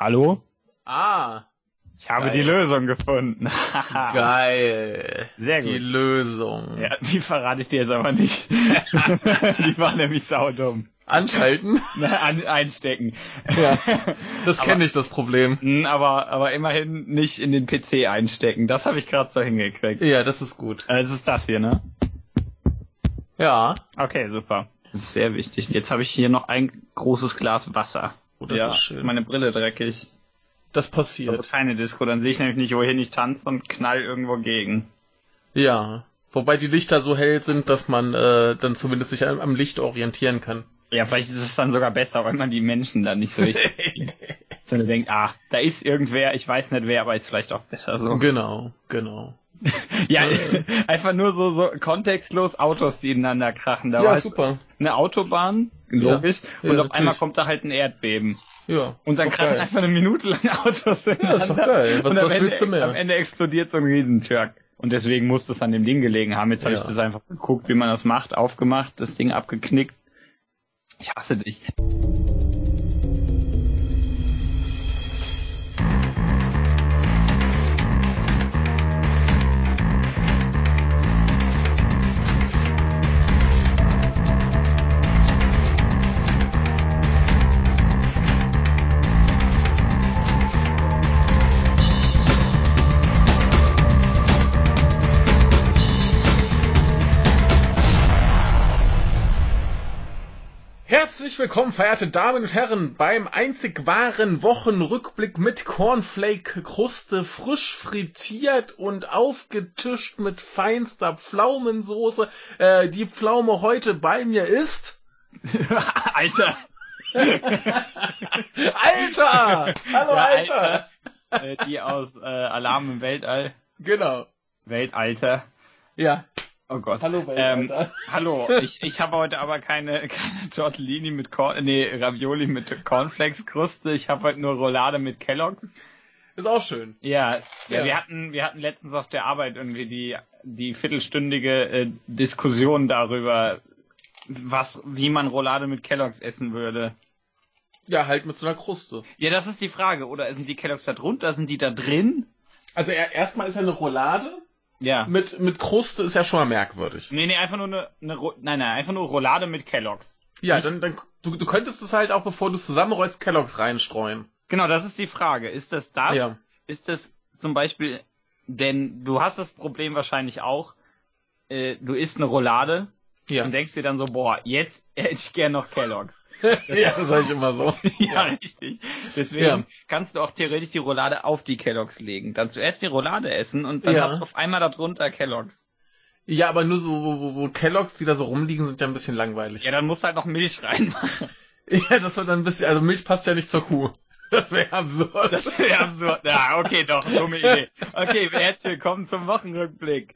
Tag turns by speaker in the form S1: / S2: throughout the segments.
S1: Hallo?
S2: Ah.
S1: Ich habe
S2: Geil.
S1: die Lösung gefunden.
S2: Geil.
S1: Sehr
S2: Die
S1: gut.
S2: Lösung.
S1: Ja, die verrate ich dir jetzt aber nicht. die war nämlich saudumm.
S2: Anschalten?
S1: Ne, An, einstecken.
S2: Ja. Das kenne ich, das Problem.
S1: Hm, Aber, aber immerhin nicht in den PC einstecken. Das habe ich gerade so hingekriegt.
S2: Ja, das ist gut.
S1: Äh, Es ist das hier, ne?
S2: Ja.
S1: Okay, super. Das ist sehr wichtig. Jetzt habe ich hier noch ein großes Glas Wasser.
S2: Oh, das ist schön.
S1: Meine Brille dreckig.
S2: Das passiert.
S1: keine Disco, dann sehe ich nämlich nicht, wohin ich tanze und knall irgendwo gegen.
S2: Ja. Wobei die Lichter so hell sind, dass man äh, dann zumindest sich am, am Licht orientieren kann.
S1: Ja, vielleicht ist es dann sogar besser, weil man die Menschen dann nicht so richtig sieht. Sondern denkt, ah, da ist irgendwer, ich weiß nicht wer, aber ist vielleicht auch besser so.
S2: Genau, genau.
S1: Ja, einfach nur so, so kontextlos Autos, die ineinander krachen. Da
S2: ja,
S1: war
S2: super.
S1: eine Autobahn, logisch,
S2: Ja,
S1: und
S2: ja,
S1: auf einmal kommt da halt ein Erdbeben.
S2: Ja.
S1: Und dann krachen
S2: geil.
S1: einfach eine Minute lang Autos
S2: Ja, ist doch
S1: ineinander.
S2: geil. Was, was
S1: Ende,
S2: willst du mehr?
S1: Am Ende explodiert so ein Riesentürk. Und deswegen muss das an dem Ding gelegen haben. Jetzt habe
S2: Ja.
S1: ich das einfach geguckt, wie man das macht, aufgemacht, das Ding abgeknickt. Ich hasse dich.
S2: Herzlich willkommen, verehrte Damen und Herren, beim einzig wahren Wochenrückblick mit Cornflake-Kruste, frisch frittiert und aufgetischt mit feinster Pflaumensoße. Äh, die Pflaume heute bei mir ist...
S1: Alter.
S2: Alter! Hallo,
S1: Ja,
S2: Alter!
S1: Äh, die aus äh, Alarm im Weltall.
S2: Genau.
S1: Weltalter.
S2: Ja,
S1: Oh Gott.
S2: hallo,
S1: Ähm, hallo, ich, ich habe heute aber keine, keine Tortellini mit Corn, nee, Ravioli mit Cornflakes-Kruste. Ich habe heute nur Roulade mit Kelloggs.
S2: Ist auch schön.
S1: Ja, ja,
S2: Ja.
S1: wir hatten, wir hatten letztens auf der Arbeit irgendwie die, die viertelstündige äh, Diskussion darüber, was, wie man Roulade mit Kelloggs essen würde.
S2: Ja, halt mit so einer Kruste.
S1: Ja, das ist die Frage. Oder sind die Kelloggs da drunter? Sind die da drin?
S2: Also er, erstmal ist ja eine Roulade.
S1: Ja.
S2: Mit, mit Kruste ist ja schon mal merkwürdig.
S1: Nee, nee, einfach nur eine, eine nein, nein, einfach nur Roulade mit Kelloggs.
S2: Ja, dann, dann du, du könntest es halt auch, bevor du es zusammenrollst, Kelloggs reinstreuen.
S1: Genau, das ist die Frage. Ist das das?
S2: Ja.
S1: Ist das zum Beispiel, denn du hast das Problem wahrscheinlich auch, äh, du isst eine Roulade
S2: Ja.
S1: und denkst dir dann so, boah, jetzt hätte ich gern noch Kelloggs.
S2: ja, das sag ich immer so.
S1: ja, richtig. Deswegen
S2: Ja.
S1: kannst du auch theoretisch die Roulade auf die Kelloggs legen. Dann zuerst die Roulade essen und dann
S2: Ja.
S1: hast du auf einmal darunter Kelloggs.
S2: Ja, aber nur so, so, so, so Kelloggs, die da so rumliegen, sind ja ein bisschen langweilig.
S1: Ja, dann musst du halt noch Milch reinmachen.
S2: Ja, das wird dann ein bisschen, also Milch passt ja nicht zur Kuh. Das wäre absurd.
S1: Das wäre absurd. Ja, okay, doch, dumme Idee. Okay, herzlich willkommen zum Wochenrückblick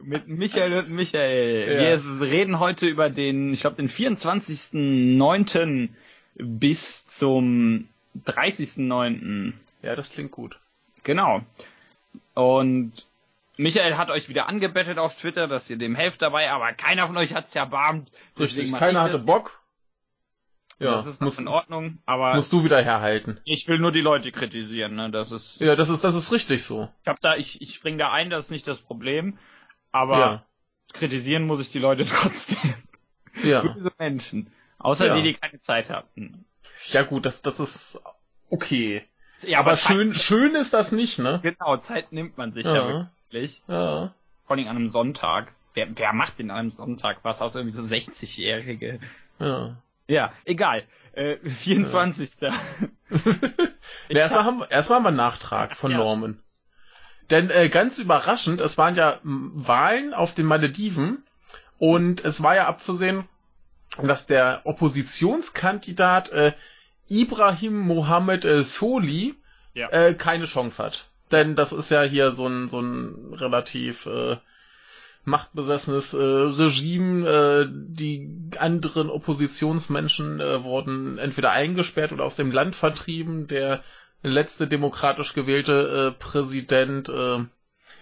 S1: mit Michael und Michael.
S2: Ja.
S1: Wir reden heute über den, ich glaube, den 24.09. bis zum 30.09.
S2: ja, das klingt gut.
S1: Genau. Und Michael hat euch wieder angebettet auf Twitter, dass ihr dem helft dabei, aber keiner von euch hat's erbarmt. Deswegen
S2: Richtig. Keiner hatte. Bock. Ja,
S1: das ist
S2: musst,
S1: in Ordnung, aber
S2: musst du wieder herhalten.
S1: ich will nur die Leute kritisieren, ne? Das ist
S2: Ja, das ist, das ist richtig so.
S1: Ich hab da, ich, ich spring da ein, das ist nicht das Problem. Aber
S2: Ja.
S1: kritisieren muss ich die Leute trotzdem.
S2: Ja.
S1: Diese Menschen. Außer
S2: Ja.
S1: die, die keine Zeit hatten.
S2: Ja, gut, das, das ist okay.
S1: Ja,
S2: aber
S1: Zeit-
S2: schön, schön ist das nicht, ne?
S1: Genau, Zeit nimmt man sich ja,
S2: Ja.
S1: wirklich.
S2: Ja.
S1: Vor allem an einem Sonntag. Wer, wer macht denn an einem Sonntag was aus irgendwie so 60-Jährige?
S2: Ja.
S1: Ja, egal. Äh, 24.
S2: Ja, erstmal haben, erstmal haben wir einen Nachtrag von. Norman. Denn äh, ganz überraschend, es waren ja Wahlen auf den Malediven und es war ja abzusehen, dass der Oppositionskandidat äh, Ibrahim Mohammed äh, Soli
S1: Ja.
S2: äh, keine Chance hat. Denn das ist ja hier so ein, so ein relativ äh, machtbesessenes äh, Regime. Äh, die anderen Oppositionsmenschen äh, wurden entweder eingesperrt oder aus dem Land vertrieben. Der letzte demokratisch gewählte äh, Präsident äh,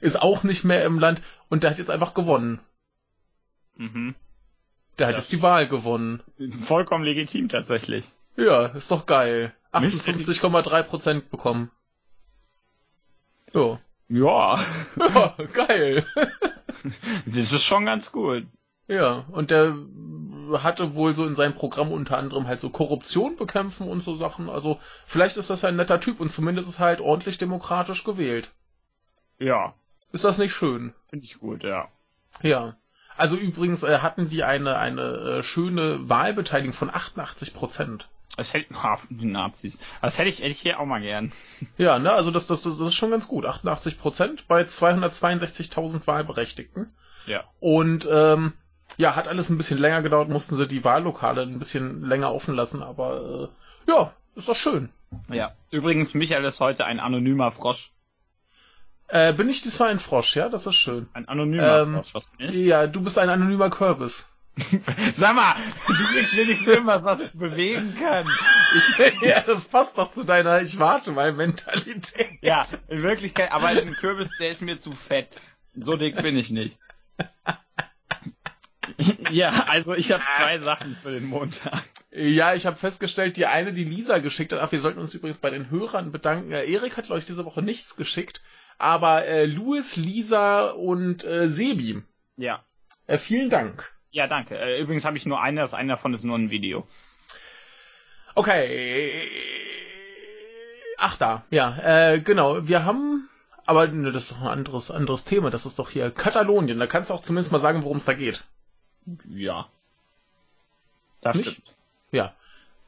S2: ist auch nicht mehr im Land und der hat jetzt einfach gewonnen.
S1: Mhm.
S2: Der hat
S1: Ja.
S2: jetzt die Wahl gewonnen.
S1: Vollkommen legitim tatsächlich.
S2: Ja, ist doch geil. 58,3 Prozent bekommen.
S1: Ja.
S2: Ja. ja, geil.
S1: das ist schon ganz gut.
S2: Ja, und der hatte wohl so in seinem Programm unter anderem halt so Korruption bekämpfen und so Sachen. Also vielleicht ist das ein netter Typ und zumindest ist halt ordentlich demokratisch gewählt.
S1: Ja.
S2: Ist das nicht schön?
S1: Finde ich gut, ja.
S2: Ja. Also übrigens äh, hatten die eine, eine äh, schöne Wahlbeteiligung von 88 Prozent.
S1: Das hätte, die Nazis. Das hätte ich, hätte ich hier auch mal gern.
S2: Ja, ne, also das, das, das ist schon ganz gut. 88 Prozent bei 262.000 Wahlberechtigten.
S1: Ja.
S2: Und, ähm, ja, hat alles ein bisschen länger gedauert, mussten sie die Wahllokale ein bisschen länger offen lassen, aber, äh, ja, ist doch schön.
S1: Ja. Übrigens, Michael ist heute ein anonymer Frosch.
S2: Äh, bin ich diesmal ein Frosch, ja? Das ist schön.
S1: Ein anonymer
S2: Ähm,
S1: Frosch, was bin ich?
S2: Ja, du bist ein anonymer Kürbis.
S1: Sag mal, du kriegst wenigstens irgendwas, was ich bewegen kann.
S2: ja, das passt doch zu deiner Ich warte mal Mentalität.
S1: Ja, in Wirklichkeit, aber ein Kürbis, der ist mir zu fett. So dick bin ich nicht. Ja, also ich habe zwei Sachen für den Montag.
S2: Ja, ich habe festgestellt, die eine, die Lisa geschickt hat, ach, wir sollten uns übrigens bei den Hörern bedanken. Äh, Erik hat, glaube ich, diese Woche nichts geschickt, aber äh, Louis, Lisa und äh, Sebi,
S1: Ja.
S2: äh, vielen Dank.
S1: Ja, danke. Äh, Übrigens habe ich nur eine, das eine davon ist nur ein Video.
S2: Okay. Ach da, ja, äh, genau. Wir haben, aber ne, das ist doch ein anderes, anderes Thema. Das ist doch hier Katalonien. Da kannst du auch zumindest mal sagen, worum es da geht.
S1: Ja. Das
S2: Nicht?
S1: stimmt.
S2: Ja.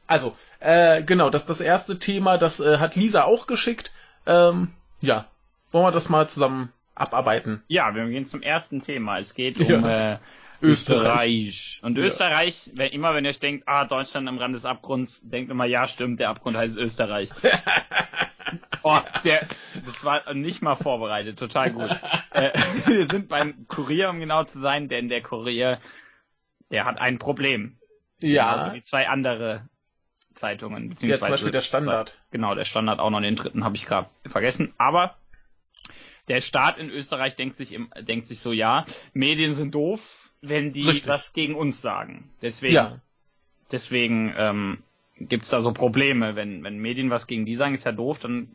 S2: Also, äh, genau, das das erste Thema, das äh, hat Lisa auch geschickt. Ähm, ja. Wollen wir das mal zusammen abarbeiten?
S1: Ja, wir gehen zum ersten Thema. Es geht
S2: Ja.
S1: um äh, Österreich. Und Österreich, wenn, immer wenn ihr euch denkt, ah, Deutschland am Rand des Abgrunds, denkt immer, ja, stimmt, der Abgrund heißt Österreich. oh, der, das war nicht mal vorbereitet, total gut. äh, wir sind beim Kurier, um genau zu sein, denn der Kurier, der hat ein Problem. Also wie zwei andere Zeitungen,
S2: ja,
S1: beziehungsweise
S2: zum Beispiel der Standard.
S1: Genau, der Standard auch noch den dritten habe ich gerade vergessen. Aber der Staat in Österreich denkt sich, im, denkt sich so, ja, Medien sind doof, wenn die
S2: Richtig.
S1: was gegen uns sagen. Deswegen,
S2: Ja,
S1: deswegen ähm, gibt's da so Probleme. Wenn, wenn Medien was gegen die sagen, ist ja doof, dann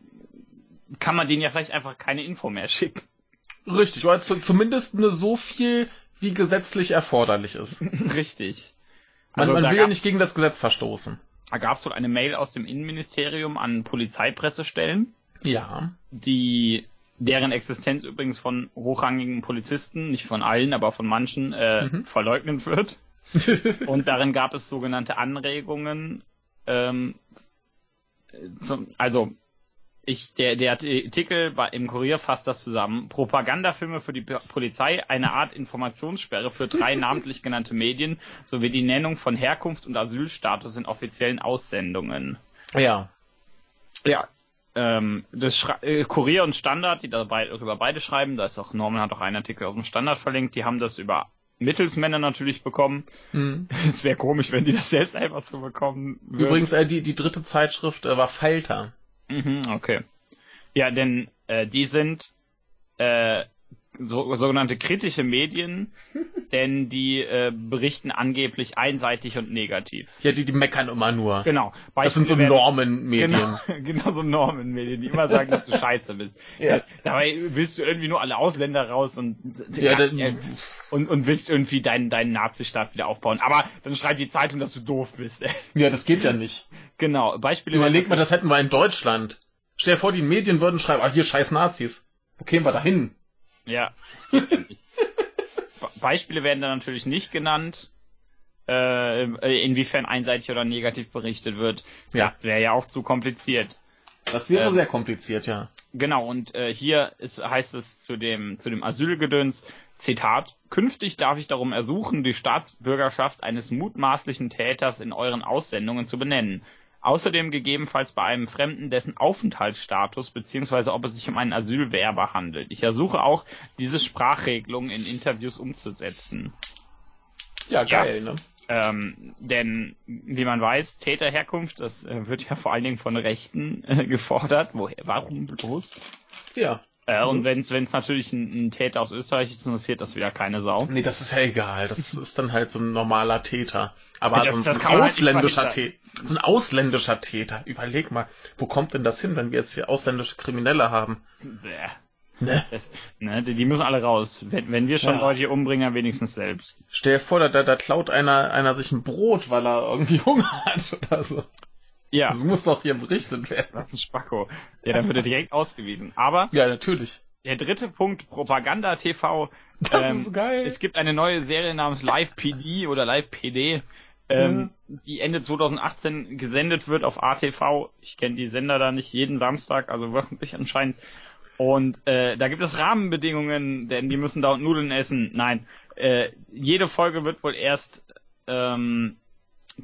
S1: kann man denen ja vielleicht einfach keine Info mehr schicken.
S2: richtig. Oder zu, zumindest nur so viel, wie gesetzlich erforderlich ist.
S1: Richtig.
S2: Man,
S1: Also
S2: man
S1: da
S2: will ja nicht gegen das Gesetz verstoßen.
S1: Da gab's wohl eine Mail aus dem Innenministerium an Polizeipressestellen.
S2: Ja.
S1: die deren Existenz übrigens von hochrangigen Polizisten, nicht von allen, aber von manchen, äh,
S2: Mhm.
S1: verleugnet wird. Und darin gab es sogenannte Anregungen. Ähm, zum, also ich, der, der Artikel bei, im Kurier fasst das zusammen. Propagandafilme für die Polizei, eine Art Informationssperre für drei namentlich genannte Medien sowie die Nennung von Herkunft und Asylstatus in offiziellen Aussendungen.
S2: ja.
S1: Ja. Ähm, das Schra äh, Kurier und Standard, die dabei über beide schreiben, da ist auch Norman hat auch einen Artikel auf dem Standard verlinkt, die haben das über Mittelsmänner natürlich bekommen.
S2: Mhm.
S1: Es wäre komisch, wenn die das selbst einfach so bekommen würden.
S2: Übrigens, äh, die, die dritte Zeitschrift äh, war Falter.
S1: Mhm, okay. Ja, denn äh, die sind äh, so, sogenannte kritische Medien, denn die äh, berichten angeblich einseitig und negativ.
S2: Ja, die, die meckern immer nur.
S1: Genau.
S2: Das sind so Normenmedien.
S1: Genau, genau so Normenmedien, die immer sagen, dass du scheiße bist.
S2: Ja.
S1: Dabei willst du irgendwie nur alle Ausländer raus und,
S2: Ja, das,
S1: und, und willst irgendwie deinen, deinen Nazistaat wieder aufbauen. Aber dann schreibt die Zeitung, dass du doof bist.
S2: ja, das geht ja nicht.
S1: genau, Beispiele.
S2: Überleg mal, das hätten wir in Deutschland. Stell dir vor, die Medien würden schreiben, ah, hier scheiß Nazis. Wo kämen wir da hin?
S1: Ja, das geht ja nicht. Be- Beispiele werden dann natürlich nicht genannt, äh, inwiefern einseitig oder negativ berichtet wird.
S2: Ja.
S1: Das wäre ja auch zu kompliziert.
S2: Das wäre
S1: Ähm.
S2: sehr kompliziert, ja.
S1: Genau, und äh, hier ist, heißt es zu dem, zu dem Asylgedöns, Zitat, künftig darf ich darum ersuchen, die Staatsbürgerschaft eines mutmaßlichen Täters in euren Aussendungen zu benennen. Außerdem gegebenenfalls bei einem Fremden dessen Aufenthaltsstatus beziehungsweise ob es sich um einen Asylwerber handelt. Ich ersuche auch, diese Sprachregelung in Interviews umzusetzen.
S2: Ja, geil, ne?
S1: Ähm, denn, wie man weiß, Täterherkunft, das äh, wird ja vor allen Dingen von Rechten äh, gefordert. Woher, warum bloß?
S2: Ja.
S1: Äh, und wenn es natürlich ein, ein Täter aus Österreich ist, interessiert das wieder keine Sau.
S2: Nee, das ist ja egal. Das ist dann halt so ein normaler Täter. Aber
S1: Das-
S2: so ein, ein
S1: halt
S2: ausländischer
S1: verhindern.
S2: Täter. So ein ausländischer Täter. Überleg mal, wo kommt denn das hin, wenn wir jetzt hier ausländische Kriminelle haben?
S1: Bäh.
S2: Ne?
S1: Das, ne, die, die müssen alle raus. Wenn, wenn wir schon
S2: Ja.
S1: Leute hier umbringen, dann wenigstens selbst.
S2: Stell dir vor, da, da, da klaut einer, einer sich ein Brot, weil er irgendwie Hunger hat oder so.
S1: Ja,
S2: Das muss doch hier berichtet werden.
S1: das ist ein Spacko. Ja, dann wird er direkt ausgewiesen. Aber
S2: Ja, natürlich.
S1: der dritte Punkt, Propaganda TV.
S2: Das
S1: ähm,
S2: ist geil.
S1: Es gibt eine neue Serie namens Live PD oder Live PD, ähm, die Ende 2018 gesendet wird auf ATV. Ich kenne die Sender da nicht jeden Samstag, also wöchentlich anscheinend. Und äh, da gibt es Rahmenbedingungen, denn die müssen da Nudeln essen. Nein, äh, jede Folge wird wohl erst ähm,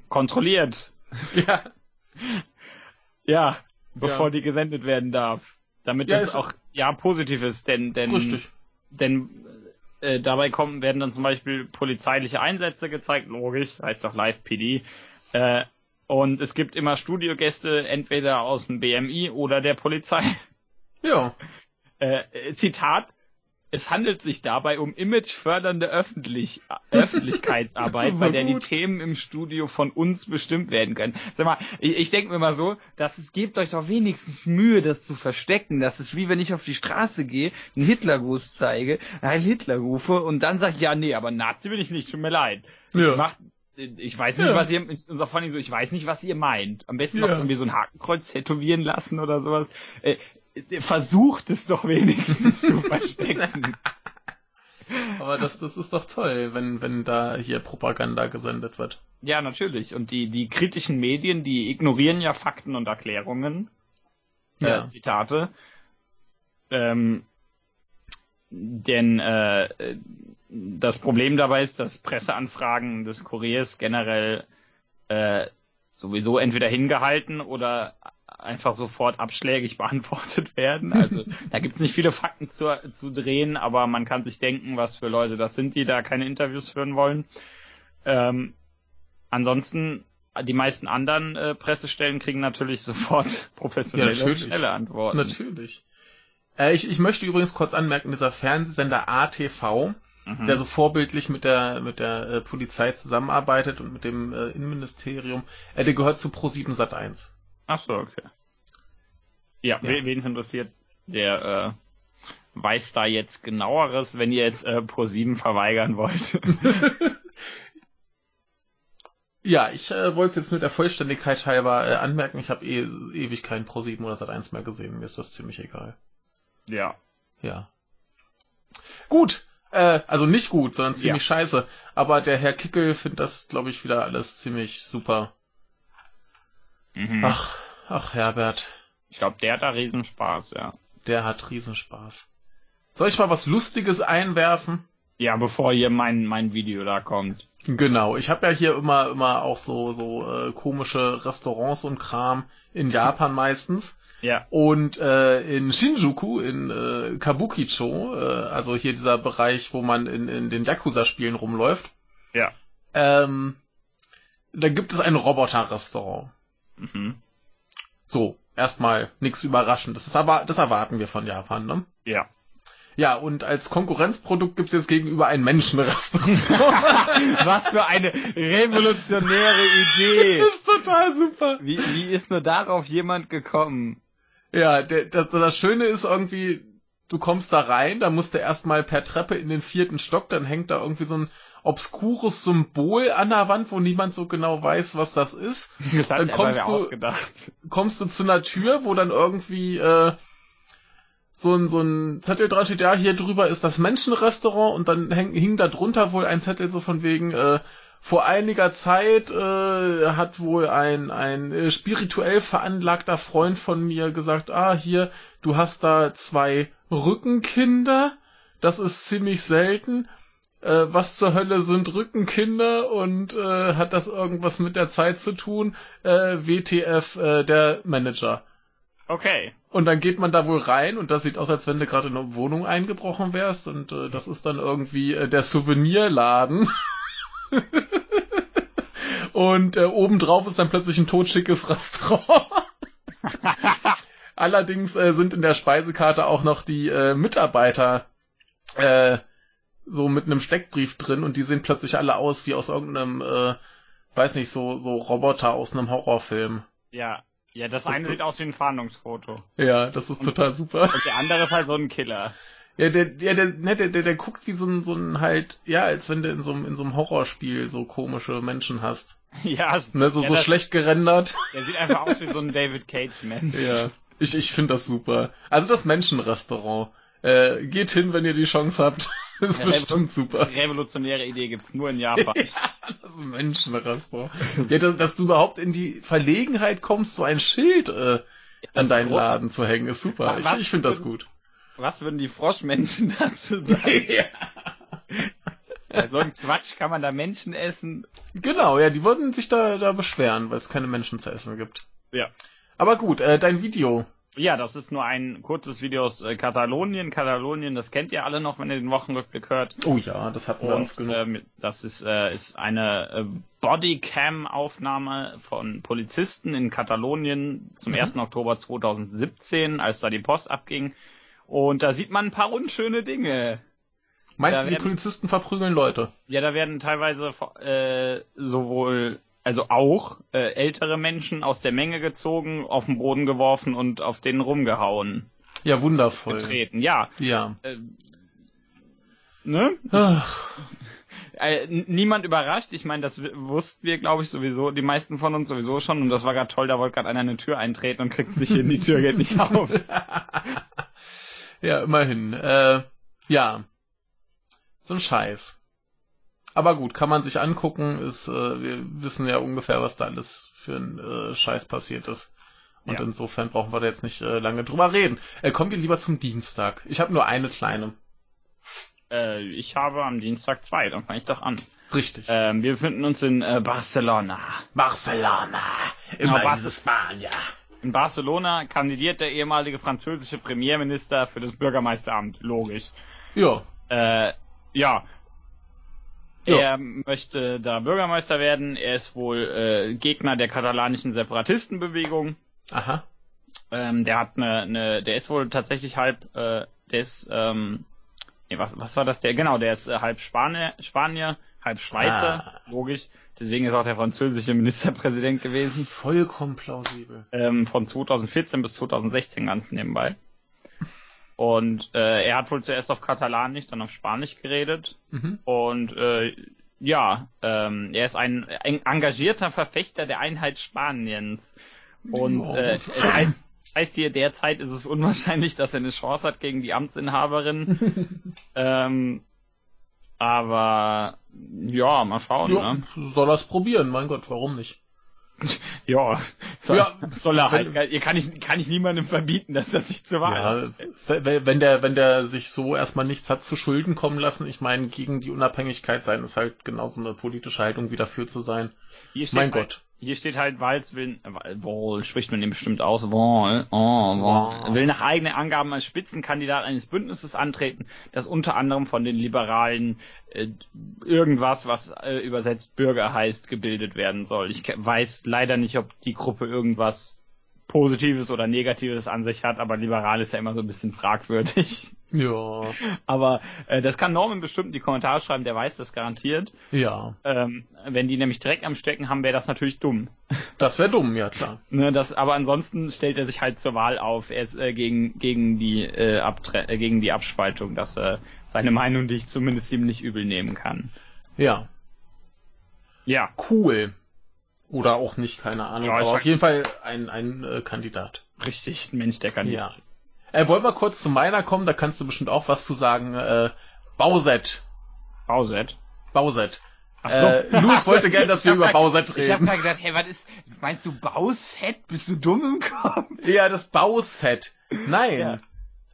S1: kontrolliert.
S2: ja.
S1: Ja, bevor
S2: Ja.
S1: die gesendet werden darf. Damit
S2: Ja, ist-
S1: auch ja positiv ist, denn denn
S2: Richtig.
S1: denn äh, dabei kommen werden dann zum Beispiel polizeiliche Einsätze gezeigt, logisch, heißt doch Live PD. Äh, und es gibt immer Studiogäste, entweder aus dem BMI oder der Polizei.
S2: Ja.
S1: Äh, Zitat. Es handelt sich dabei um imagefördernde Öffentlich Öffentlichkeitsarbeit,
S2: so
S1: bei der
S2: gut.
S1: die Themen im Studio von uns bestimmt werden können. Sag mal, ich, ich denke mir mal so, dass es gebt euch doch wenigstens Mühe, das zu verstecken. Das ist wie wenn ich auf die Straße gehe, einen Hitlergruß zeige, Heil Hitler rufe und dann sage ich, ja, nee, aber Nazi bin ich nicht, tut mir leid.
S2: Ja.
S1: Ich, mach, ich weiß nicht,
S2: Ja.
S1: was ihr, unser vor allem so, ich weiß nicht, was ihr meint. Am besten noch
S2: Ja.
S1: irgendwie so ein Hakenkreuz tätowieren lassen oder sowas. Äh, versucht es doch wenigstens zu verstecken.
S2: Aber das, das ist doch toll, wenn, wenn da hier Propaganda gesendet wird.
S1: Ja, natürlich. Und die, die kritischen Medien, die ignorieren ja Fakten und Erklärungen.
S2: Ja.
S1: Äh, Zitate. Ähm, denn äh, das Problem dabei ist, dass Presseanfragen des Kuriers generell äh, sowieso entweder hingehalten oder einfach sofort abschlägig beantwortet werden. Also da gibt's nicht viele Fakten zu, zu drehen, aber man kann sich denken, was für Leute das sind, die da keine Interviews führen wollen. Ähm, ansonsten, die meisten anderen äh, Pressestellen kriegen natürlich sofort professionelle,
S2: Ja, natürlich.
S1: schnelle Antworten.
S2: Natürlich. Äh, ich, ich möchte übrigens kurz anmerken, dieser Fernsehsender ATV,
S1: Mhm.
S2: der so vorbildlich mit der mit der äh, Polizei zusammenarbeitet und mit dem äh, Innenministerium, äh, der gehört zu Pro7 Sat1.
S1: Ach so, okay. Ja,
S2: Ja.
S1: wen es interessiert, der äh, weiß da jetzt genaueres, wenn ihr jetzt äh, Pro 7 verweigern wollt.
S2: Ja, ich äh, wollte es jetzt nur der Vollständigkeit halber äh, anmerken. Ich habe eh ewig keinen Pro7 oder Sat1 mehr gesehen. Mir ist das ziemlich egal.
S1: ja.
S2: Ja. Gut. Äh, also nicht gut, sondern ziemlich
S1: Ja.
S2: scheiße. Aber der Herr Kickel findet das, glaube ich, wieder alles ziemlich super.
S1: Mhm.
S2: Ach, ach Herbert,
S1: Ich glaube, der hat da riesen Spaß, ja.
S2: der hat Riesenspaß. Soll ich mal was Lustiges einwerfen?
S1: Ja, bevor hier mein, mein Video da kommt.
S2: Genau, ich habe ja hier immer immer auch so so äh, komische Restaurants und Kram in Japan meistens
S1: Ja.
S2: und äh, in Shinjuku in äh, Kabukicho, äh, also hier dieser Bereich, wo man in, in den Yakuza Spielen rumläuft.
S1: Ja.
S2: Ähm, da gibt es ein Roboter-Restaurant.
S1: Mhm.
S2: So, erstmal nichts Überraschendes. Das, aber, das erwarten wir von Japan, ne?
S1: Ja.
S2: Ja, und als Konkurrenzprodukt gibt's jetzt gegenüber ein Menschenrestaurant.
S1: Was für eine revolutionäre Idee.
S2: das ist total super.
S1: Wie, wie ist nur darauf jemand gekommen?
S2: Ja, der, das, das Schöne ist irgendwie, du kommst da rein, da musst du erstmal per Treppe in den vierten Stock, dann hängt da irgendwie so ein obskures Symbol an der Wand, wo niemand so genau weiß, was das ist.
S1: Das
S2: Dann kommst du- kommst du zu einer Tür, wo dann irgendwie äh, so ein so ein Zettel dran steht, ja, hier drüber ist das Menschenrestaurant und dann häng, hing da drunter wohl ein Zettel so von wegen äh, vor einiger Zeit äh, hat wohl ein ein äh, spirituell veranlagter Freund von mir gesagt, ah, hier, du hast da zwei Rückenkinder, das ist ziemlich selten. Äh, was zur Hölle sind Rückenkinder und äh, hat das irgendwas mit der Zeit zu tun? Äh, WTF, äh, der Manager.
S1: Okay.
S2: Und dann geht man da wohl rein und das sieht aus, als wenn du gerade in eine Wohnung eingebrochen wärst und äh, das ist dann irgendwie äh, der Souvenirladen. und äh, obendrauf ist dann plötzlich ein totschickes Restaurant. Allerdings äh, sind in der Speisekarte auch noch die äh, Mitarbeiter äh, so mit einem Steckbrief drin und die sehen plötzlich alle aus wie aus irgendeinem, äh, weiß nicht, so, so Roboter aus einem Horrorfilm.
S1: Ja. Ja, das,
S2: Das
S1: eine sieht aus wie ein Fahndungsfoto.
S2: Ja, das ist
S1: Und-
S2: total super.
S1: Und der andere ist halt so ein Killer.
S2: Ja, der, ja, der, ne, der, der, der guckt wie so ein, so ein halt, ja, als wenn du in so einem, in so einem Horrorspiel so komische Menschen hast.
S1: Ja,
S2: Ne, so,
S1: ja,
S2: so
S1: das-
S2: schlecht gerendert.
S1: Der sieht einfach aus wie so ein David Cage-Mensch.
S2: Ja. Ich, ich finde das super. Also das Menschenrestaurant. Äh, geht hin, wenn ihr die Chance habt. ist
S1: Ja,
S2: bestimmt super.
S1: Revolutionäre Idee gibt's nur in Japan.
S2: Das Menschenrestaurant. Ja, dass, dass du überhaupt in die Verlegenheit kommst, so ein Schild äh, an deinen
S1: groß.
S2: Laden zu hängen, ist super. Ich,
S1: Was-
S2: ich finde das gut.
S1: Was würden die Froschmenschen dazu sagen?
S2: ja.
S1: Ja, so ein Quatsch kann man da Menschen essen.
S2: Genau, ja, die würden sich da, da beschweren, weil es keine Menschen zu essen gibt.
S1: Ja.
S2: Aber gut, äh, dein Video.
S1: Ja, das ist nur ein kurzes Video aus äh, Katalonien. Katalonien, das kennt ihr alle noch, wenn ihr den Wochenrückblick hört.
S2: Oh ja, das hatten wir
S1: Und
S2: oft genug.
S1: ähm, das ist, äh, ist eine äh, Bodycam-Aufnahme von Polizisten in Katalonien zum
S2: Mhm.
S1: 1. Oktober 2017, als da die Post abging. Und da sieht man ein paar unschöne Dinge.
S2: Meinst
S1: da
S2: du, die
S1: werden-
S2: Polizisten verprügeln Leute?
S1: Ja, da werden teilweise äh, sowohl, also auch äh, ältere Menschen aus der Menge gezogen, auf den Boden geworfen und auf denen rumgehauen,
S2: Ja, wundervoll.
S1: getreten. Ja,
S2: Ja.
S1: äh, ne?
S2: Ach,
S1: Äh, niemand überrascht. Ich meine, das wussten wir, glaube ich, sowieso, die meisten von uns sowieso schon. Und das war gerade toll, da wollte gerade einer eine Tür eintreten und kriegt's nicht hin, die Tür geht nicht auf.
S2: ja, immerhin. Äh, ja. So ein Scheiß. Aber gut, kann man sich angucken. Ist, äh, wir wissen ja ungefähr, was da alles für ein äh, Scheiß passiert ist. Und
S1: Ja.
S2: insofern brauchen wir da jetzt nicht äh, lange drüber reden. Äh, kommen wir lieber zum Dienstag. Ich habe nur eine kleine.
S1: Äh, ich habe am Dienstag zwei, dann fange ich doch an.
S2: Richtig.
S1: Ähm, wir befinden uns in äh, Barcelona.
S2: Barcelona.
S1: Immer
S2: Immer
S1: Bar-
S2: dieses Spanier.
S1: In Barcelona kandidiert der ehemalige französische Premierminister für das Bürgermeisteramt. Logisch.
S2: Ja.
S1: Äh, ja.
S2: Ja.
S1: Er möchte da Bürgermeister werden. Er ist wohl äh, Gegner der katalanischen Separatistenbewegung.
S2: Aha.
S1: Ähm, der hat eine, eine, der ist wohl tatsächlich halb, äh, der ist, ähm, nee, was, was war das? Der, genau, der ist äh, halb Spanier, Spanier, halb Schweizer,
S2: Ah.
S1: logisch. Deswegen ist auch der französische Ministerpräsident gewesen.
S2: Vollkommen plausibel.
S1: Ähm, von 2014 bis 2016 ganz nebenbei. Und äh, er hat wohl zuerst auf Katalanisch, dann auf Spanisch geredet.
S2: Mhm.
S1: Und äh, ja, ähm, er ist ein, ein engagierter Verfechter der Einheit Spaniens. Und
S2: Ja.
S1: äh, es heißt, es heißt hier, derzeit ist es unwahrscheinlich, dass er eine Chance hat gegen die Amtsinhaberin. ähm, aber ja, mal schauen.
S2: Ja,
S1: Ne?
S2: soll er's probieren, mein Gott, warum nicht?
S1: Ja, soll,
S2: Ja,
S1: soll er halt.
S2: wenn-
S1: Ihr kann ich, kann ich niemandem verbieten, dass er sich zur Wahl
S2: Ja, wenn der, wenn der sich so erstmal nichts hat zu Schulden kommen lassen, ich meine, gegen die Unabhängigkeit sein ist halt genauso eine politische Haltung wie dafür zu sein.
S1: Hier steht
S2: Mein
S1: halt,
S2: Gott.
S1: Hier steht halt, Walz will, äh, Wohl, spricht man den bestimmt aus, Wohl, oh, Wohl, will nach eigenen Angaben als Spitzenkandidat eines Bündnisses antreten, das unter anderem von den Liberalen äh, irgendwas, was äh, übersetzt Bürger heißt, gebildet werden soll. Ich weiß leider nicht, ob die Gruppe irgendwas Positives oder Negatives an sich hat, aber liberal ist ja immer so ein bisschen fragwürdig.
S2: Ja.
S1: Aber äh, das kann Norman bestimmt in die Kommentare schreiben, der weiß das garantiert.
S2: Ja.
S1: Ähm, wenn die nämlich direkt am Stecken haben, wäre das natürlich dumm.
S2: Das wäre dumm, ja klar.
S1: Ne, das, aber ansonsten stellt er sich halt zur Wahl auf. Er ist äh, gegen gegen die äh, Abtre äh, gegen die Abspaltung. Das äh, seine Meinung, die ich zumindest ihm nicht übel nehmen kann.
S2: Ja.
S1: Ja,
S2: Cool. Oder auch nicht, keine Ahnung.
S1: Ja,
S2: aber auf jeden Fall ein, ein äh, Kandidat.
S1: richtig, ein Mensch, der kann.
S2: Ja. Äh, wollen wir kurz zu meiner kommen, da kannst du bestimmt auch was zu sagen. Äh, Bauset.
S1: Bauset.
S2: Bauset.
S1: Ach so.
S2: Äh, Louis wollte gerne, dass wir über Bauset
S1: Ich hab
S2: reden.
S1: grad gedacht, hey, was ist? Meinst du Bauset? Bist du dumm im Kopf?
S2: Ja, das Bauset. Nein.
S1: Ja.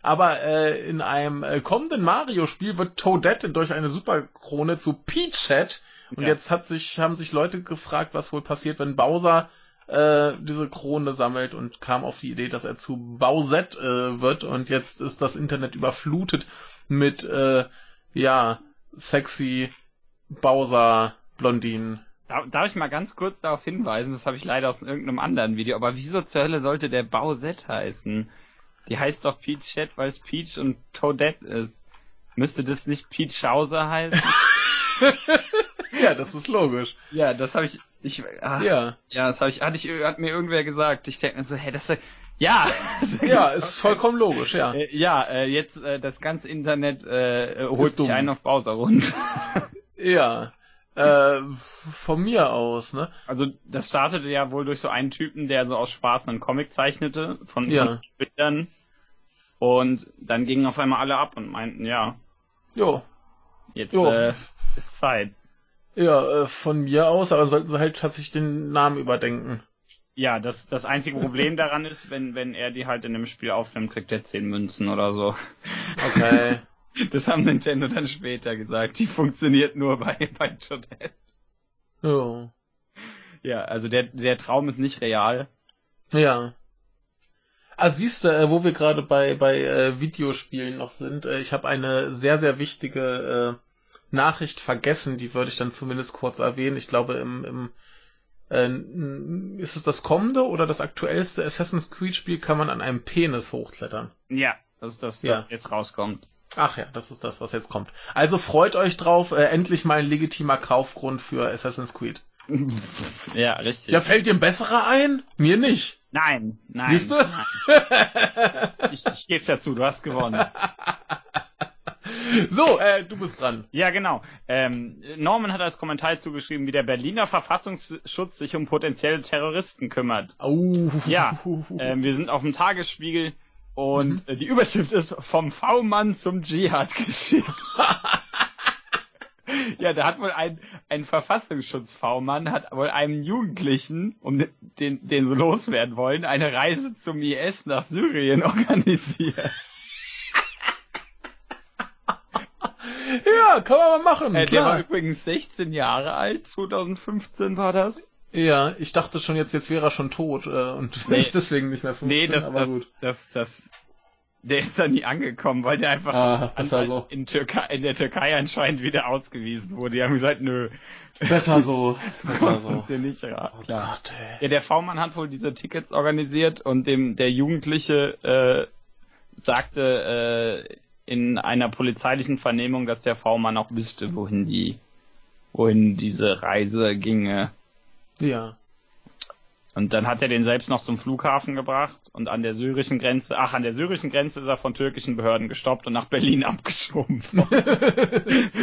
S2: Aber äh, in einem äh, kommenden Mario-Spiel wird Toadette durch eine Superkrone zu Peachette. Und
S1: Ja.
S2: jetzt hat sich, haben sich Leute gefragt, was wohl passiert, wenn Bowser äh, diese Krone sammelt und kam auf die Idee, dass er zu Bowsette äh, wird. Und jetzt ist das Internet überflutet mit, äh, ja, sexy Bowser Blondinen.
S1: Darf, darf ich mal ganz kurz darauf hinweisen, das habe ich leider aus irgendeinem anderen Video, aber wieso zur Hölle sollte der Bowsette heißen? Die heißt doch Peach Chat, weil es Peach und Toadette ist. Müsste das nicht Peach Schauser heißen?
S2: ja, das ist logisch.
S1: Ja, das habe ich, ich, ach,
S2: Ja.
S1: ja, das habe ich, hatte ich, hat mir irgendwer gesagt. Ich denke mir so, hey, das, ist- ja,
S2: Ja, ist vollkommen logisch, ja.
S1: Äh, ja, äh, jetzt äh, das ganze Internet äh, holt
S2: Ist
S1: sich
S2: dumm.
S1: einen auf Browser rund.
S2: Ja. Äh, von mir aus, ne?
S1: Also das startete ja wohl durch so einen Typen, der so aus Spaß einen Comic zeichnete von
S2: Ja.
S1: Bildern. Und dann gingen auf einmal alle ab und meinten, ja,
S2: Jo.
S1: jetzt
S2: Jo.
S1: äh, ist Zeit.
S2: Ja, äh, von mir aus, aber sollten sie halt tatsächlich den Namen überdenken.
S1: Ja, das, das einzige Problem daran ist, wenn, wenn er die halt in dem Spiel aufnimmt, kriegt er 10 Münzen oder so.
S2: Okay.
S1: Das haben Nintendo dann später gesagt. Die funktioniert nur bei, bei Toadette.
S2: jo.
S1: Ja, also der, der Traum ist nicht real.
S2: Ja. Ah, siehst du, äh, wo wir gerade bei, bei äh, Videospielen noch sind, äh, ich habe eine sehr, sehr wichtige äh, Nachricht vergessen, die würde ich dann zumindest kurz erwähnen. Ich glaube, im, im äh, ist es das kommende oder das aktuellste Assassin's Creed Spiel kann man an einem Penis hochklettern.
S1: Ja, das ist das,
S2: Ja.
S1: das jetzt rauskommt.
S2: Ach ja, das ist das, was jetzt kommt. Also freut euch drauf, äh, endlich mal ein legitimer Kaufgrund für Assassin's Creed.
S1: Ja, richtig.
S2: Ja, fällt dir ein besserer ein? Mir nicht.
S1: Nein, nein.
S2: Siehst du?
S1: Nein. Ich, ich geb's ja zu, du hast gewonnen.
S2: So, äh, du bist dran.
S1: Ja, genau. Ähm, Norman hat als Kommentar zugeschrieben, wie der Berliner Verfassungsschutz sich um potenzielle Terroristen kümmert.
S2: Au.
S1: Ja, ähm, wir sind auf dem Tagesspiegel und äh, die Überschrift ist vom V-Mann zum Dschihad geschickt. ja, da hat wohl ein, ein Verfassungsschutz-V-Mann hat wohl einem Jugendlichen, um den, den sie loswerden wollen, eine Reise zum IS nach Syrien organisiert.
S2: Ja, kann man mal machen.
S1: Äh, der war übrigens 16 Jahre alt, 2015 war das.
S2: Ja, ich dachte schon jetzt, jetzt wäre er schon tot äh, und
S1: Nee.
S2: ist deswegen nicht mehr 15,
S1: Nee, das,
S2: aber
S1: das,
S2: gut.
S1: das, das, der ist da nie angekommen, weil der einfach
S2: Ah,
S1: an-
S2: so.
S1: in, Türkei, in der Türkei anscheinend wieder ausgewiesen wurde. Die haben gesagt, nö,
S2: Besser so, besser so.
S1: hier nicht
S2: Oh
S1: klar.
S2: Gott, ey.
S1: Ja, der V-Mann hat wohl diese Tickets organisiert und dem der Jugendliche äh, sagte äh, in einer polizeilichen Vernehmung, dass der V-Mann auch wüsste, wohin die, wohin diese Reise ginge.
S2: Ja.
S1: Und dann hat er den selbst noch zum Flughafen gebracht und an der syrischen Grenze, ach, an der syrischen Grenze ist er von türkischen Behörden gestoppt und nach Berlin abgeschoben.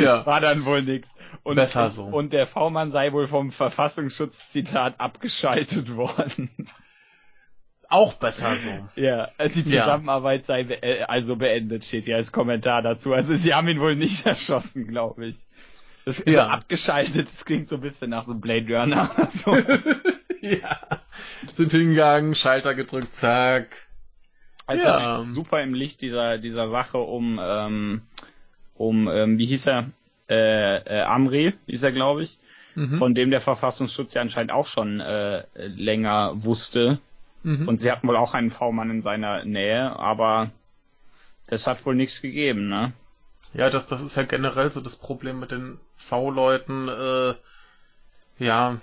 S2: Ja.
S1: War dann wohl nix. Und,
S2: Besser so.
S1: Und der V-Mann sei wohl vom Verfassungsschutz, Zitat, abgeschaltet worden.
S2: Auch besser so.
S1: ja, die
S2: Ja.
S1: Zusammenarbeit sei be äh, also beendet, steht hier als Kommentar dazu. Also sie haben ihn wohl nicht erschossen, glaube ich. Das
S2: Ja.
S1: so abgeschaltet, das klingt so ein bisschen nach so Blade Runner oder so.
S2: ja. Sind hingegangen, Schalter gedrückt, zack.
S1: Also
S2: Ja.
S1: super im Licht dieser dieser Sache um ähm, um ähm, wie hieß er äh, äh, Amri hieß er glaube ich
S2: Mhm.
S1: von dem der Verfassungsschutz ja anscheinend auch schon äh, länger wusste
S2: Mhm.
S1: und sie hatten wohl auch einen V-Mann in seiner Nähe aber das hat wohl nichts gegeben ne
S2: Ja, das, das ist ja generell so das Problem mit den V-Leuten, äh, ja,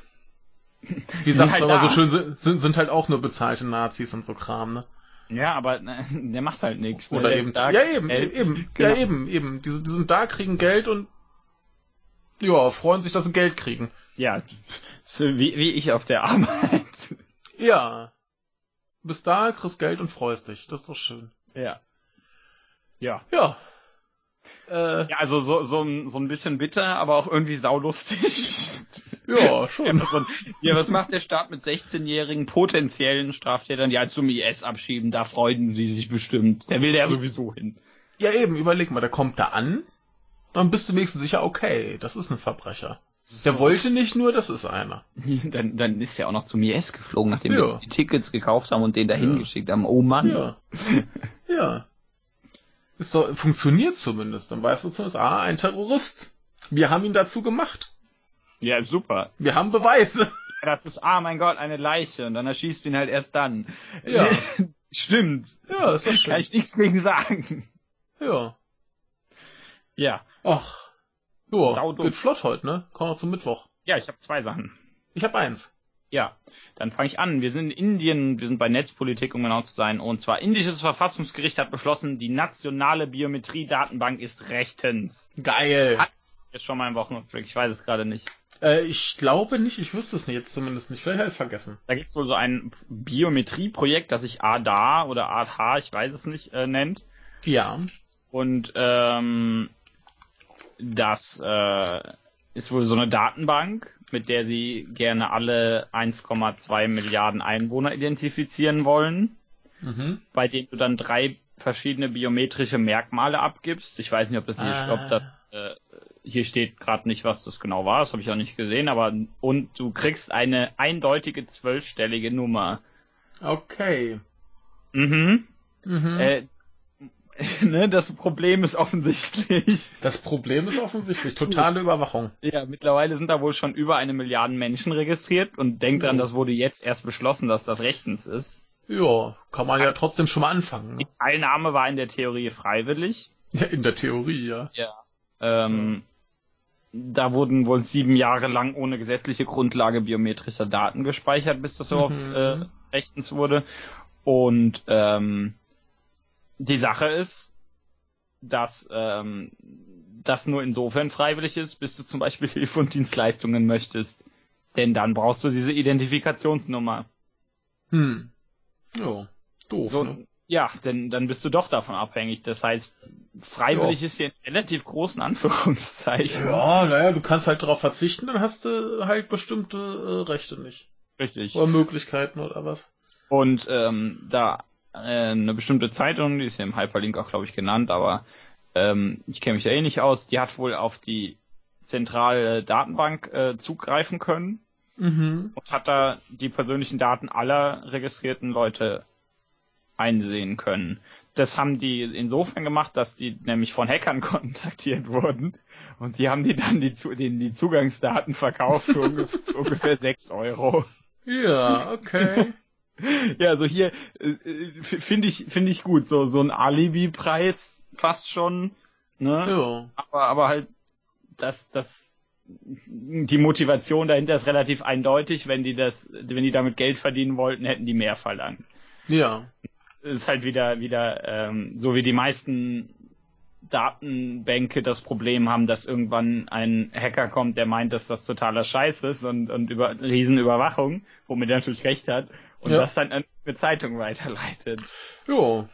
S2: wie sagt
S1: halt
S2: man immer so
S1: da.
S2: schön, sind, sind, sind halt auch nur bezahlte Nazis und so Kram, ne?
S1: ja aber ne, der macht halt nichts ne?
S2: Oder
S1: Der
S2: eben,
S1: da,
S2: ja eben,
S1: äh,
S2: eben,
S1: genau.
S2: ja eben, eben. Die, sind- die sind da, kriegen Geld und, ja, freuen sich, dass sie Geld kriegen.
S1: ja so wie, wie ich auf der Arbeit
S2: Ja. Bist da, kriegst Geld und freust dich. Das ist doch schön.
S1: ja ja
S2: Ja. Äh,
S1: Ja, also so, so, ein- so ein bisschen bitter, aber auch irgendwie saulustig.
S2: ja, schon.
S1: Ja, was macht der Staat mit 16-jährigen potenziellen Straftätern, die halt zum IS abschieben? Da freuen die sich bestimmt. Der will ja sowieso hin.
S2: Ja, eben, überleg mal, der kommt da an, dann bist du wenigstens sicher, okay, das ist ein Verbrecher. Der wollte nicht nur, das ist einer.
S1: Dann, dann ist er auch noch zum IS geflogen, nachdem
S2: Ja.
S1: wir die Tickets gekauft haben und den dahin
S2: Ja.
S1: geschickt haben. Oh Mann.
S2: Ja. ja. Ist doch, funktioniert zumindest. Dann weißt du zumindest, ah, ein Terrorist. Wir haben ihn dazu gemacht.
S1: Ja, super.
S2: Wir haben Beweise.
S1: Das ist, ah mein Gott, eine Leiche. Und dann erschießt ihn halt erst dann.
S2: Ja.
S1: Stimmt.
S2: Ja, ist doch
S1: Kann
S2: schön.
S1: ich nichts gegen sagen.
S2: Ja.
S1: Ja.
S2: Ach. Ja, geht flott heute, ne? Kommen wir zum Mittwoch.
S1: Ja, ich habe zwei Sachen.
S2: Ich habe eins.
S1: Ja, dann fange ich an. Wir sind in Indien, wir sind bei Netzpolitik, um genau zu sein. Und zwar indisches Verfassungsgericht hat beschlossen, die nationale Biometrie-Datenbank ist rechtens.
S2: Geil.
S1: Hat jetzt schon mal im Wochenrückblick, ich weiß es gerade nicht.
S2: Äh, ich glaube nicht, ich wüsste es nicht, jetzt zumindest nicht. Vielleicht habe ich es vergessen.
S1: Da gibt es wohl so ein Biometrie-Projekt, das sich ADA oder ADH, ich weiß es nicht, äh, nennt.
S2: Ja.
S1: Und ähm, das äh, ist wohl so eine Datenbank, mit der sie gerne alle 1,2 Milliarden Einwohner identifizieren wollen,
S2: Mhm.
S1: bei denen du dann drei verschiedene biometrische Merkmale abgibst. Ich weiß nicht, ob das hier,
S2: Ah.
S1: ob das äh, hier steht gerade nicht, was das genau war, das habe ich auch nicht gesehen, aber und du kriegst eine eindeutige zwölfstellige Nummer.
S2: Okay.
S1: Mhm.
S2: Mhm.
S1: Äh, ne, das Problem ist offensichtlich.
S2: das Problem ist offensichtlich totale Überwachung.
S1: Ja, mittlerweile sind da wohl schon über eine Milliarde Menschen registriert und denkt dran, das wurde jetzt erst beschlossen, dass das rechtens ist.
S2: Ja, kann man ja trotzdem schon mal anfangen.
S1: Die
S2: Ne?
S1: Teilnahme war in der Theorie freiwillig.
S2: Ja, in der Theorie, ja.
S1: Ja. Ähm, da wurden wohl sieben Jahre lang ohne gesetzliche Grundlage biometrischer Daten gespeichert, bis das überhaupt
S2: Mhm.
S1: äh, rechtens wurde. Und ähm, die Sache ist, dass ähm, das nur insofern freiwillig ist, bis du zum Beispiel Hilfe und Dienstleistungen möchtest. Denn dann brauchst du diese Identifikationsnummer.
S2: Hm. Ja, doof,
S1: So,
S2: ne?
S1: Ja, denn dann bist du doch davon abhängig. Das heißt, freiwillig ist hier in relativ großen Anführungszeichen.
S2: Ja, naja, du kannst halt darauf verzichten, dann hast du halt bestimmte äh, Rechte nicht.
S1: Richtig.
S2: Oder Möglichkeiten oder was.
S1: Und ähm, da eine bestimmte Zeitung, die ist ja im Hyperlink auch, glaube ich, genannt, aber ähm, ich kenne mich da eh nicht aus, die hat wohl auf die zentrale Datenbank äh, zugreifen können
S2: Mhm.
S1: und hat da die persönlichen Daten aller registrierten Leute einsehen können. Das haben die insofern gemacht, dass die nämlich von Hackern kontaktiert wurden und die haben die dann die, Zu- denen die Zugangsdaten verkauft für ungefähr, für ungefähr 6 Euro.
S2: Ja, okay.
S1: Ja, also hier äh, äh, finde ich finde ich gut, so so ein Alibi-Preis fast schon, ne?
S2: ja.
S1: Aber aber halt das das die Motivation dahinter ist relativ eindeutig. Wenn die das, wenn die damit Geld verdienen wollten, hätten die mehr verlangt.
S2: Ja.
S1: ist halt wieder wieder ähm, so wie die meisten Datenbänke das Problem haben, dass irgendwann ein Hacker kommt, der meint, dass das totaler Scheiß ist und, und über Riesenüberwachung, womit er natürlich recht hat, und
S2: Ja.
S1: das dann an eine Zeitung weiterleitet.
S2: Jo.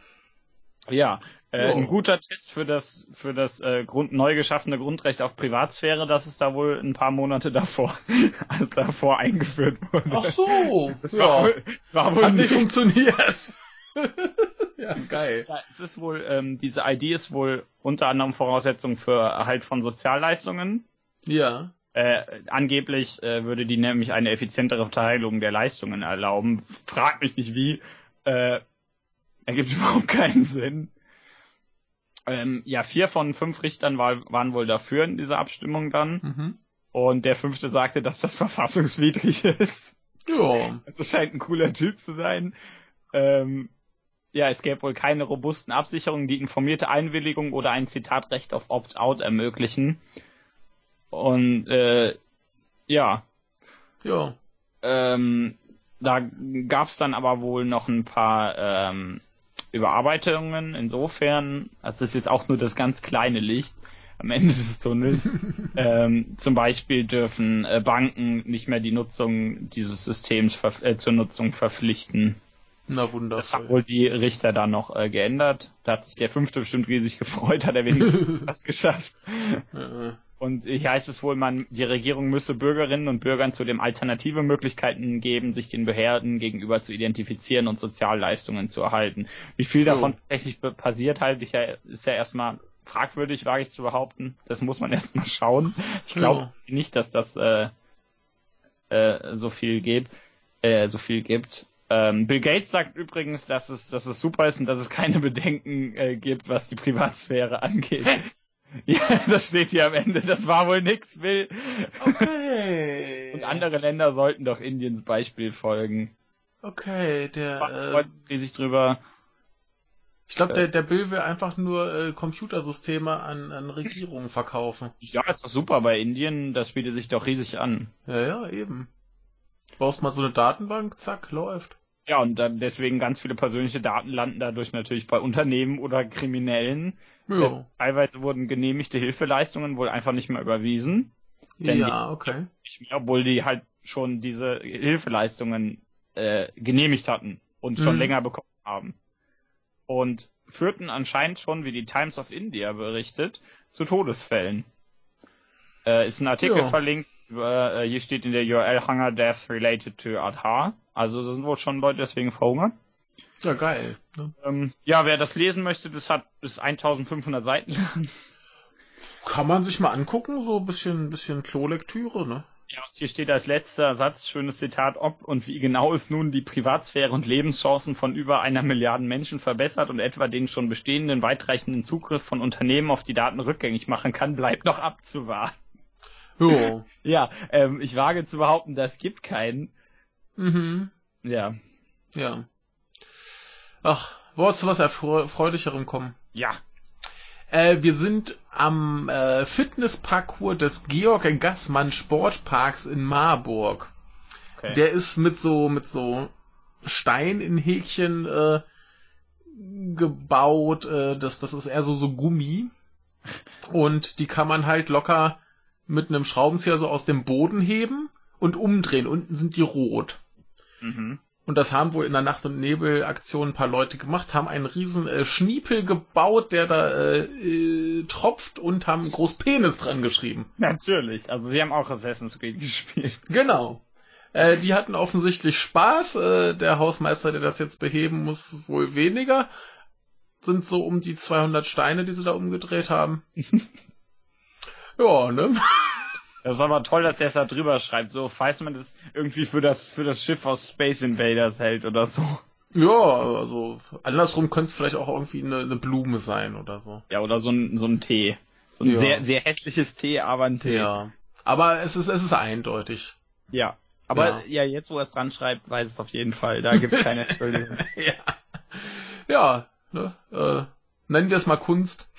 S1: Ja, äh,
S2: Jo.
S1: ein guter Test für das für das äh, Grund, neu geschaffene Grundrecht auf Privatsphäre, das ist da wohl ein paar Monate davor, als davor eingeführt wurde.
S2: Ach so.
S1: das war
S2: ja.
S1: wohl, war wohl
S2: Hat nicht
S1: nicht
S2: funktioniert. ja, geil.
S1: Ja, es ist wohl, ähm, diese ID ist wohl unter anderem Voraussetzung für Erhalt von Sozialleistungen.
S2: Ja.
S1: Äh, angeblich äh, würde die nämlich eine effizientere Verteilung der Leistungen erlauben. Frag mich nicht wie. Äh, ergibt überhaupt keinen Sinn. Ähm, ja, vier von fünf Richtern war, waren wohl dafür in dieser Abstimmung dann.
S2: Mhm.
S1: Und der fünfte sagte, dass das verfassungswidrig ist.
S2: Ja.
S1: Also scheint ein cooler Typ zu sein. Ähm, ja, es gäbe wohl keine robusten Absicherungen, die informierte Einwilligung oder ein Zitatrecht auf Opt-out ermöglichen. Und äh, ja,
S2: Ja.
S1: ähm, da gab's dann aber wohl noch ein paar ähm, Überarbeitungen. Insofern, also das ist jetzt auch nur das ganz kleine Licht am Ende des Tunnels. ähm, zum Beispiel dürfen äh, Banken nicht mehr die Nutzung dieses Systems äh, zur Nutzung verpflichten.
S2: Na
S1: Das haben wohl die Richter dann noch äh, geändert. Da hat sich der fünfte bestimmt riesig gefreut, hat er wenigstens was geschafft.
S2: Äh,
S1: Und hier heißt es wohl, man, die Regierung müsse Bürgerinnen und Bürgern zudem alternative Möglichkeiten geben, sich den Behörden gegenüber zu identifizieren und Sozialleistungen zu erhalten. Wie viel davon
S2: Jo.
S1: tatsächlich passiert halt, ich ja, ist ja erstmal fragwürdig, wage ich zu behaupten. Das muss man erstmal schauen. Ich glaube nicht, dass das äh, äh, so viel geht, äh, so viel gibt. Ähm, Bill Gates sagt übrigens, dass es, dass es super ist und dass es keine Bedenken äh, gibt, was die Privatsphäre angeht. Ja, das steht hier am Ende. Das war wohl nix, Bill.
S2: Okay.
S1: Und andere Länder sollten doch Indiens Beispiel folgen.
S2: Okay, der
S1: freut sich riesig drüber.
S2: Ich glaube, der, der Bill will einfach nur äh, Computersysteme an, an Regierungen verkaufen.
S1: Ja, ist doch super bei Indien, das bietet sich doch riesig an.
S2: Ja, ja, eben. Brauchst mal so eine Datenbank, zack, läuft.
S1: Ja, und dann deswegen ganz viele persönliche Daten landen dadurch natürlich bei Unternehmen oder Kriminellen.
S2: Ja,
S1: Äh, Teilweise wurden genehmigte Hilfeleistungen wohl einfach nicht mehr überwiesen.
S2: ja okay.
S1: Mehr, obwohl die halt schon diese Hilfeleistungen äh, genehmigt hatten und schon
S2: Mhm.
S1: länger bekommen haben. Und führten anscheinend schon, wie die Times of India berichtet, zu Todesfällen. Äh, ist ein Artikel
S2: Ja.
S1: verlinkt, äh, hier steht in der URL Hunger Death related to Aadhaar. Also sind wohl schon Leute deswegen verhungert.
S2: Ja, geil. Ne?
S1: Ähm, ja, wer das lesen möchte, das hat bis 1500 Seiten lang.
S2: Kann man sich mal angucken, so ein bisschen, bisschen Klolektüre, ne?
S1: Ja, und hier steht als letzter Satz, schönes Zitat, ob und wie genau es nun die Privatsphäre und Lebenschancen von über einer Milliarde Menschen verbessert und etwa den schon bestehenden weitreichenden Zugriff von Unternehmen auf die Daten rückgängig machen kann, bleibt noch abzuwarten.
S2: Jo.
S1: Ja, ähm, ich wage zu behaupten, das gibt keinen.
S2: mhm.
S1: Ja.
S2: Ja. Ach, wir zu was Erfreulicherem kommen?
S1: Ja.
S2: Äh, wir sind am äh, Fitnessparcours des Georg Gassmann Sportparks in Marburg.
S1: Okay.
S2: Der ist mit so mit so Stein in Häkchen äh, gebaut. Äh, das das ist eher so so Gummi und die kann man halt locker mit einem Schraubenzieher so aus dem Boden heben und umdrehen. Unten sind die rot.
S1: mhm.
S2: Und das haben wohl in der Nacht- und Nebelaktion ein paar Leute gemacht, haben einen riesen äh, Schniepel gebaut, der da äh, äh, tropft und haben groß Penis dran geschrieben.
S1: Natürlich. Also sie haben auch Assassin's Creed gespielt.
S2: Genau. Äh, die hatten offensichtlich Spaß. Äh, der Hausmeister, der das jetzt beheben muss, wohl weniger. Sind so um die 200 Steine, die sie da umgedreht haben. ja, ne?
S1: Das ist aber toll, dass er es da drüber schreibt. So, falls man das irgendwie für das, für das Schiff aus Space Invaders hält oder so.
S2: Ja, also andersrum könnte es vielleicht auch irgendwie eine, eine Blume sein oder so.
S1: Ja, oder so ein, so ein Tee. So ein
S2: Ja.
S1: sehr, sehr hässliches Tee, aber ein Tee.
S2: Ja. Aber es ist, es ist eindeutig.
S1: Ja. Aber
S2: Ja.
S1: ja, jetzt wo er es dran schreibt, weiß es auf jeden Fall. Da gibt's keine Entschuldigung.
S2: ja. Ja, ne? Äh, nennen wir es mal Kunst.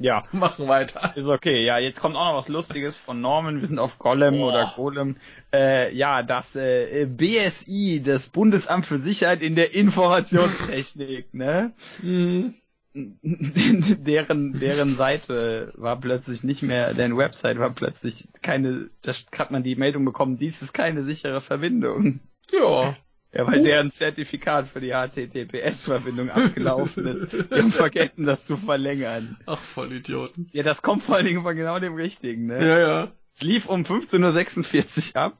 S1: Ja.
S2: Machen weiter.
S1: Ist okay. Ja, jetzt kommt auch noch was Lustiges von Norman. Wir sind auf Golem
S2: Boah.
S1: oder Golem. Äh, ja, das äh, BSI, das Bundesamt für Sicherheit in der Informationstechnik, ne?
S2: Mhm.
S1: deren, deren Seite war plötzlich nicht mehr, deren Website war plötzlich keine, da hat man die Meldung bekommen, dies ist keine sichere Verbindung.
S2: Ja.
S1: Ja, weil deren Zertifikat für die HTTPS-Verbindung abgelaufen ist. Die haben vergessen, das zu verlängern.
S2: Ach, Vollidioten.
S1: Ja, das kommt vor allen Dingen von genau dem Richtigen, ne?
S2: Ja, ja.
S1: Es lief um 15.46 Uhr ab.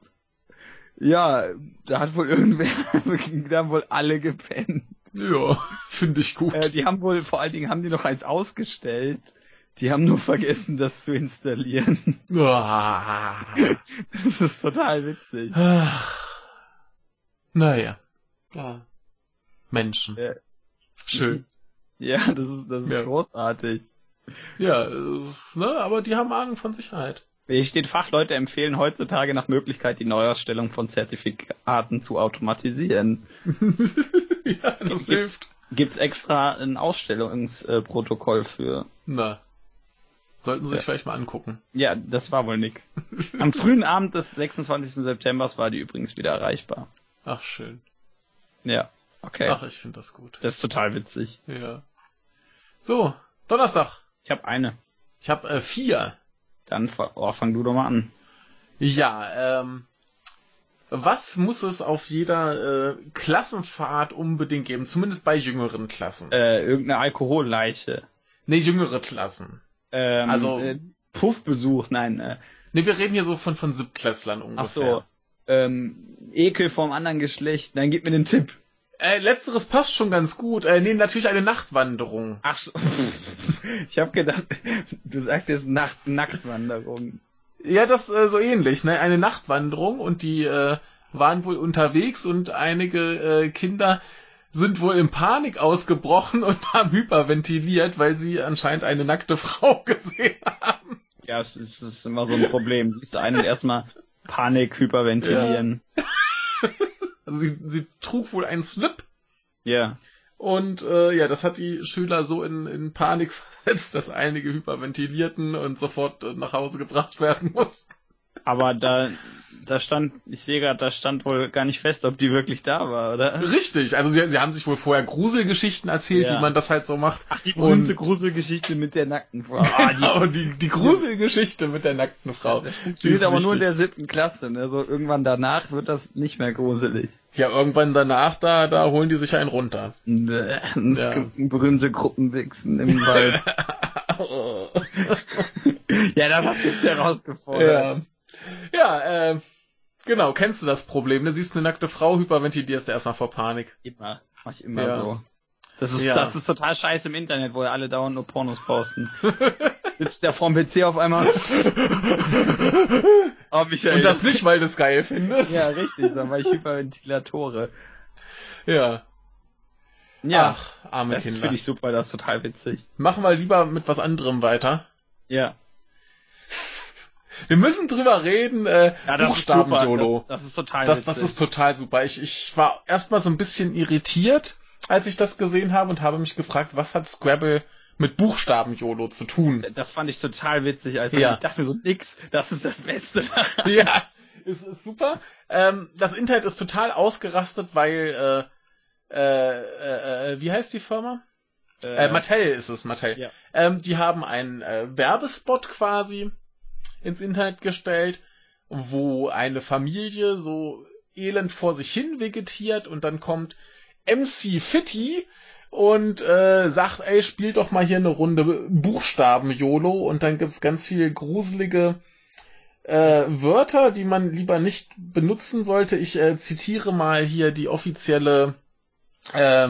S1: Ja, da hat wohl irgendwer, da haben wohl alle gepennt.
S2: Ja, finde ich gut.
S1: Äh, die haben wohl, vor allen Dingen haben die noch eins ausgestellt. Die haben nur vergessen, das zu installieren.
S2: Ah.
S1: Das ist total witzig.
S2: Naja. Ja. Menschen.
S1: Ja.
S2: Schön.
S1: Ja, das ist, das ist
S2: Ja.
S1: großartig.
S2: Ja, äh, ne, aber die haben Ahnung von Sicherheit.
S1: Hier steht, Fachleute empfehlen heutzutage nach Möglichkeit die Neuausstellung von Zertifikaten zu automatisieren.
S2: ja, das
S1: Gibt-
S2: hilft.
S1: Gibt's extra ein Ausstellungsprotokoll für.
S2: Na. Sollten Sie sich
S1: Ja.
S2: vielleicht mal angucken.
S1: Ja, das war wohl nix. Am frühen Abend des 26. September war die übrigens wieder erreichbar.
S2: Ach, schön.
S1: Ja, okay.
S2: Ach, ich finde das gut.
S1: Das ist total witzig.
S2: Ja. So, Donnerstag.
S1: Ich habe eine.
S2: Ich habe äh, vier.
S1: Dann oh, fang du doch mal an.
S2: Ja, ähm, was muss es auf jeder äh, Klassenfahrt unbedingt geben? Zumindest bei jüngeren Klassen.
S1: Äh, irgendeine Alkoholleiche.
S2: nee, jüngere Klassen.
S1: Ähm,
S2: Also-
S1: äh, Puffbesuch, nein. Äh,
S2: Nee, wir reden hier so von, von Siebtklässlern ungefähr.
S1: ach so. Ähm, Ekel vom anderen Geschlecht. Dann gib mir den Tipp.
S2: Äh, letzteres passt schon ganz gut. Äh, nee, natürlich eine Nachtwanderung.
S1: Ach so. ich habe gedacht, du sagst jetzt Nacht Nacktwanderung.
S2: Ja, das äh, so ähnlich, ne? Eine Nachtwanderung und die äh, waren wohl unterwegs und einige äh, Kinder sind wohl in Panik ausgebrochen und haben hyperventiliert, weil sie anscheinend eine nackte Frau gesehen haben.
S1: Ja, es ist, es ist immer so ein Problem. Siehst du einen erstmal Panik, hyperventilieren.
S2: Also sie, sie trug wohl einen Slip
S1: Ja.
S2: Und äh, ja, das hat die Schüler so in, in Panik versetzt, dass einige hyperventilierten und sofort äh, nach Hause gebracht werden mussten.
S1: Aber da, da stand, ich sehe gerade, da stand wohl gar nicht fest, ob die wirklich da war, oder?
S2: Richtig, also sie, sie haben sich wohl vorher Gruselgeschichten erzählt,
S1: Ja.
S2: wie man das halt so macht.
S1: Ach, die berühmte
S2: Und-
S1: Gruselgeschichte mit der nackten Frau.
S2: Ah,
S1: Ah,
S2: die, die, Gruselgeschichte mit der nackten Frau.
S1: Das
S2: Die ist
S1: aber nur in der siebten Klasse, ne? So irgendwann danach wird das nicht mehr gruselig.
S2: Ja, irgendwann danach, da, da holen die sich einen runter.
S1: Ne, Es
S2: Ja.
S1: berühmte Gruppenwichsen im Wald. ja, das hast du jetzt herausgefordert.
S2: ja, ja äh, genau, kennst du das Problem? Du siehst eine nackte Frau, hyperventilierst du erstmal vor Panik.
S1: Immer. Mach ich immer
S2: Ja.
S1: so. Das ist,
S2: Ja.
S1: das ist total scheiße im Internet, wo ja alle dauernd nur Pornos posten. Sitzt der vorm PC auf einmal. Oh, Michael.
S2: Und das nicht, weil du es geil findest.
S1: Ja, richtig, sondern weil ich Hyperventilatore.
S2: Ja.
S1: Ja,
S2: Ach, arme
S1: das
S2: Kinder.
S1: finde ich super, das ist total witzig.
S2: Machen wir lieber mit was anderem weiter.
S1: Ja.
S2: Wir müssen drüber reden, äh,
S1: Ja, das ist super.
S2: Buchstaben-YOLO.
S1: Das, das ist total
S2: Das, das ist total super. Ich, ich war erstmal so ein bisschen irritiert, als ich das gesehen habe und habe mich gefragt, was hat Scrabble mit Buchstaben-YOLO zu tun?
S1: das fand ich total witzig. Also
S2: Ja.
S1: ich dachte mir so, nix, das ist das Beste.
S2: ja, ist, ist super. Ähm, das Internet ist total ausgerastet, weil, äh, äh, äh, wie heißt die Firma? Äh, Mattel ist es, Mattel.
S1: Ja.
S2: Ähm, die haben einen äh, Werbespot quasi ins Internet gestellt, wo eine Familie so elend vor sich hin vegetiert und dann kommt MC Fitty und äh, sagt, ey, spielt doch mal hier eine Runde Buchstaben-YOLO und dann gibt's ganz viele gruselige äh, Wörter, die man lieber nicht benutzen sollte. Ich äh, zitiere mal hier die offizielle äh,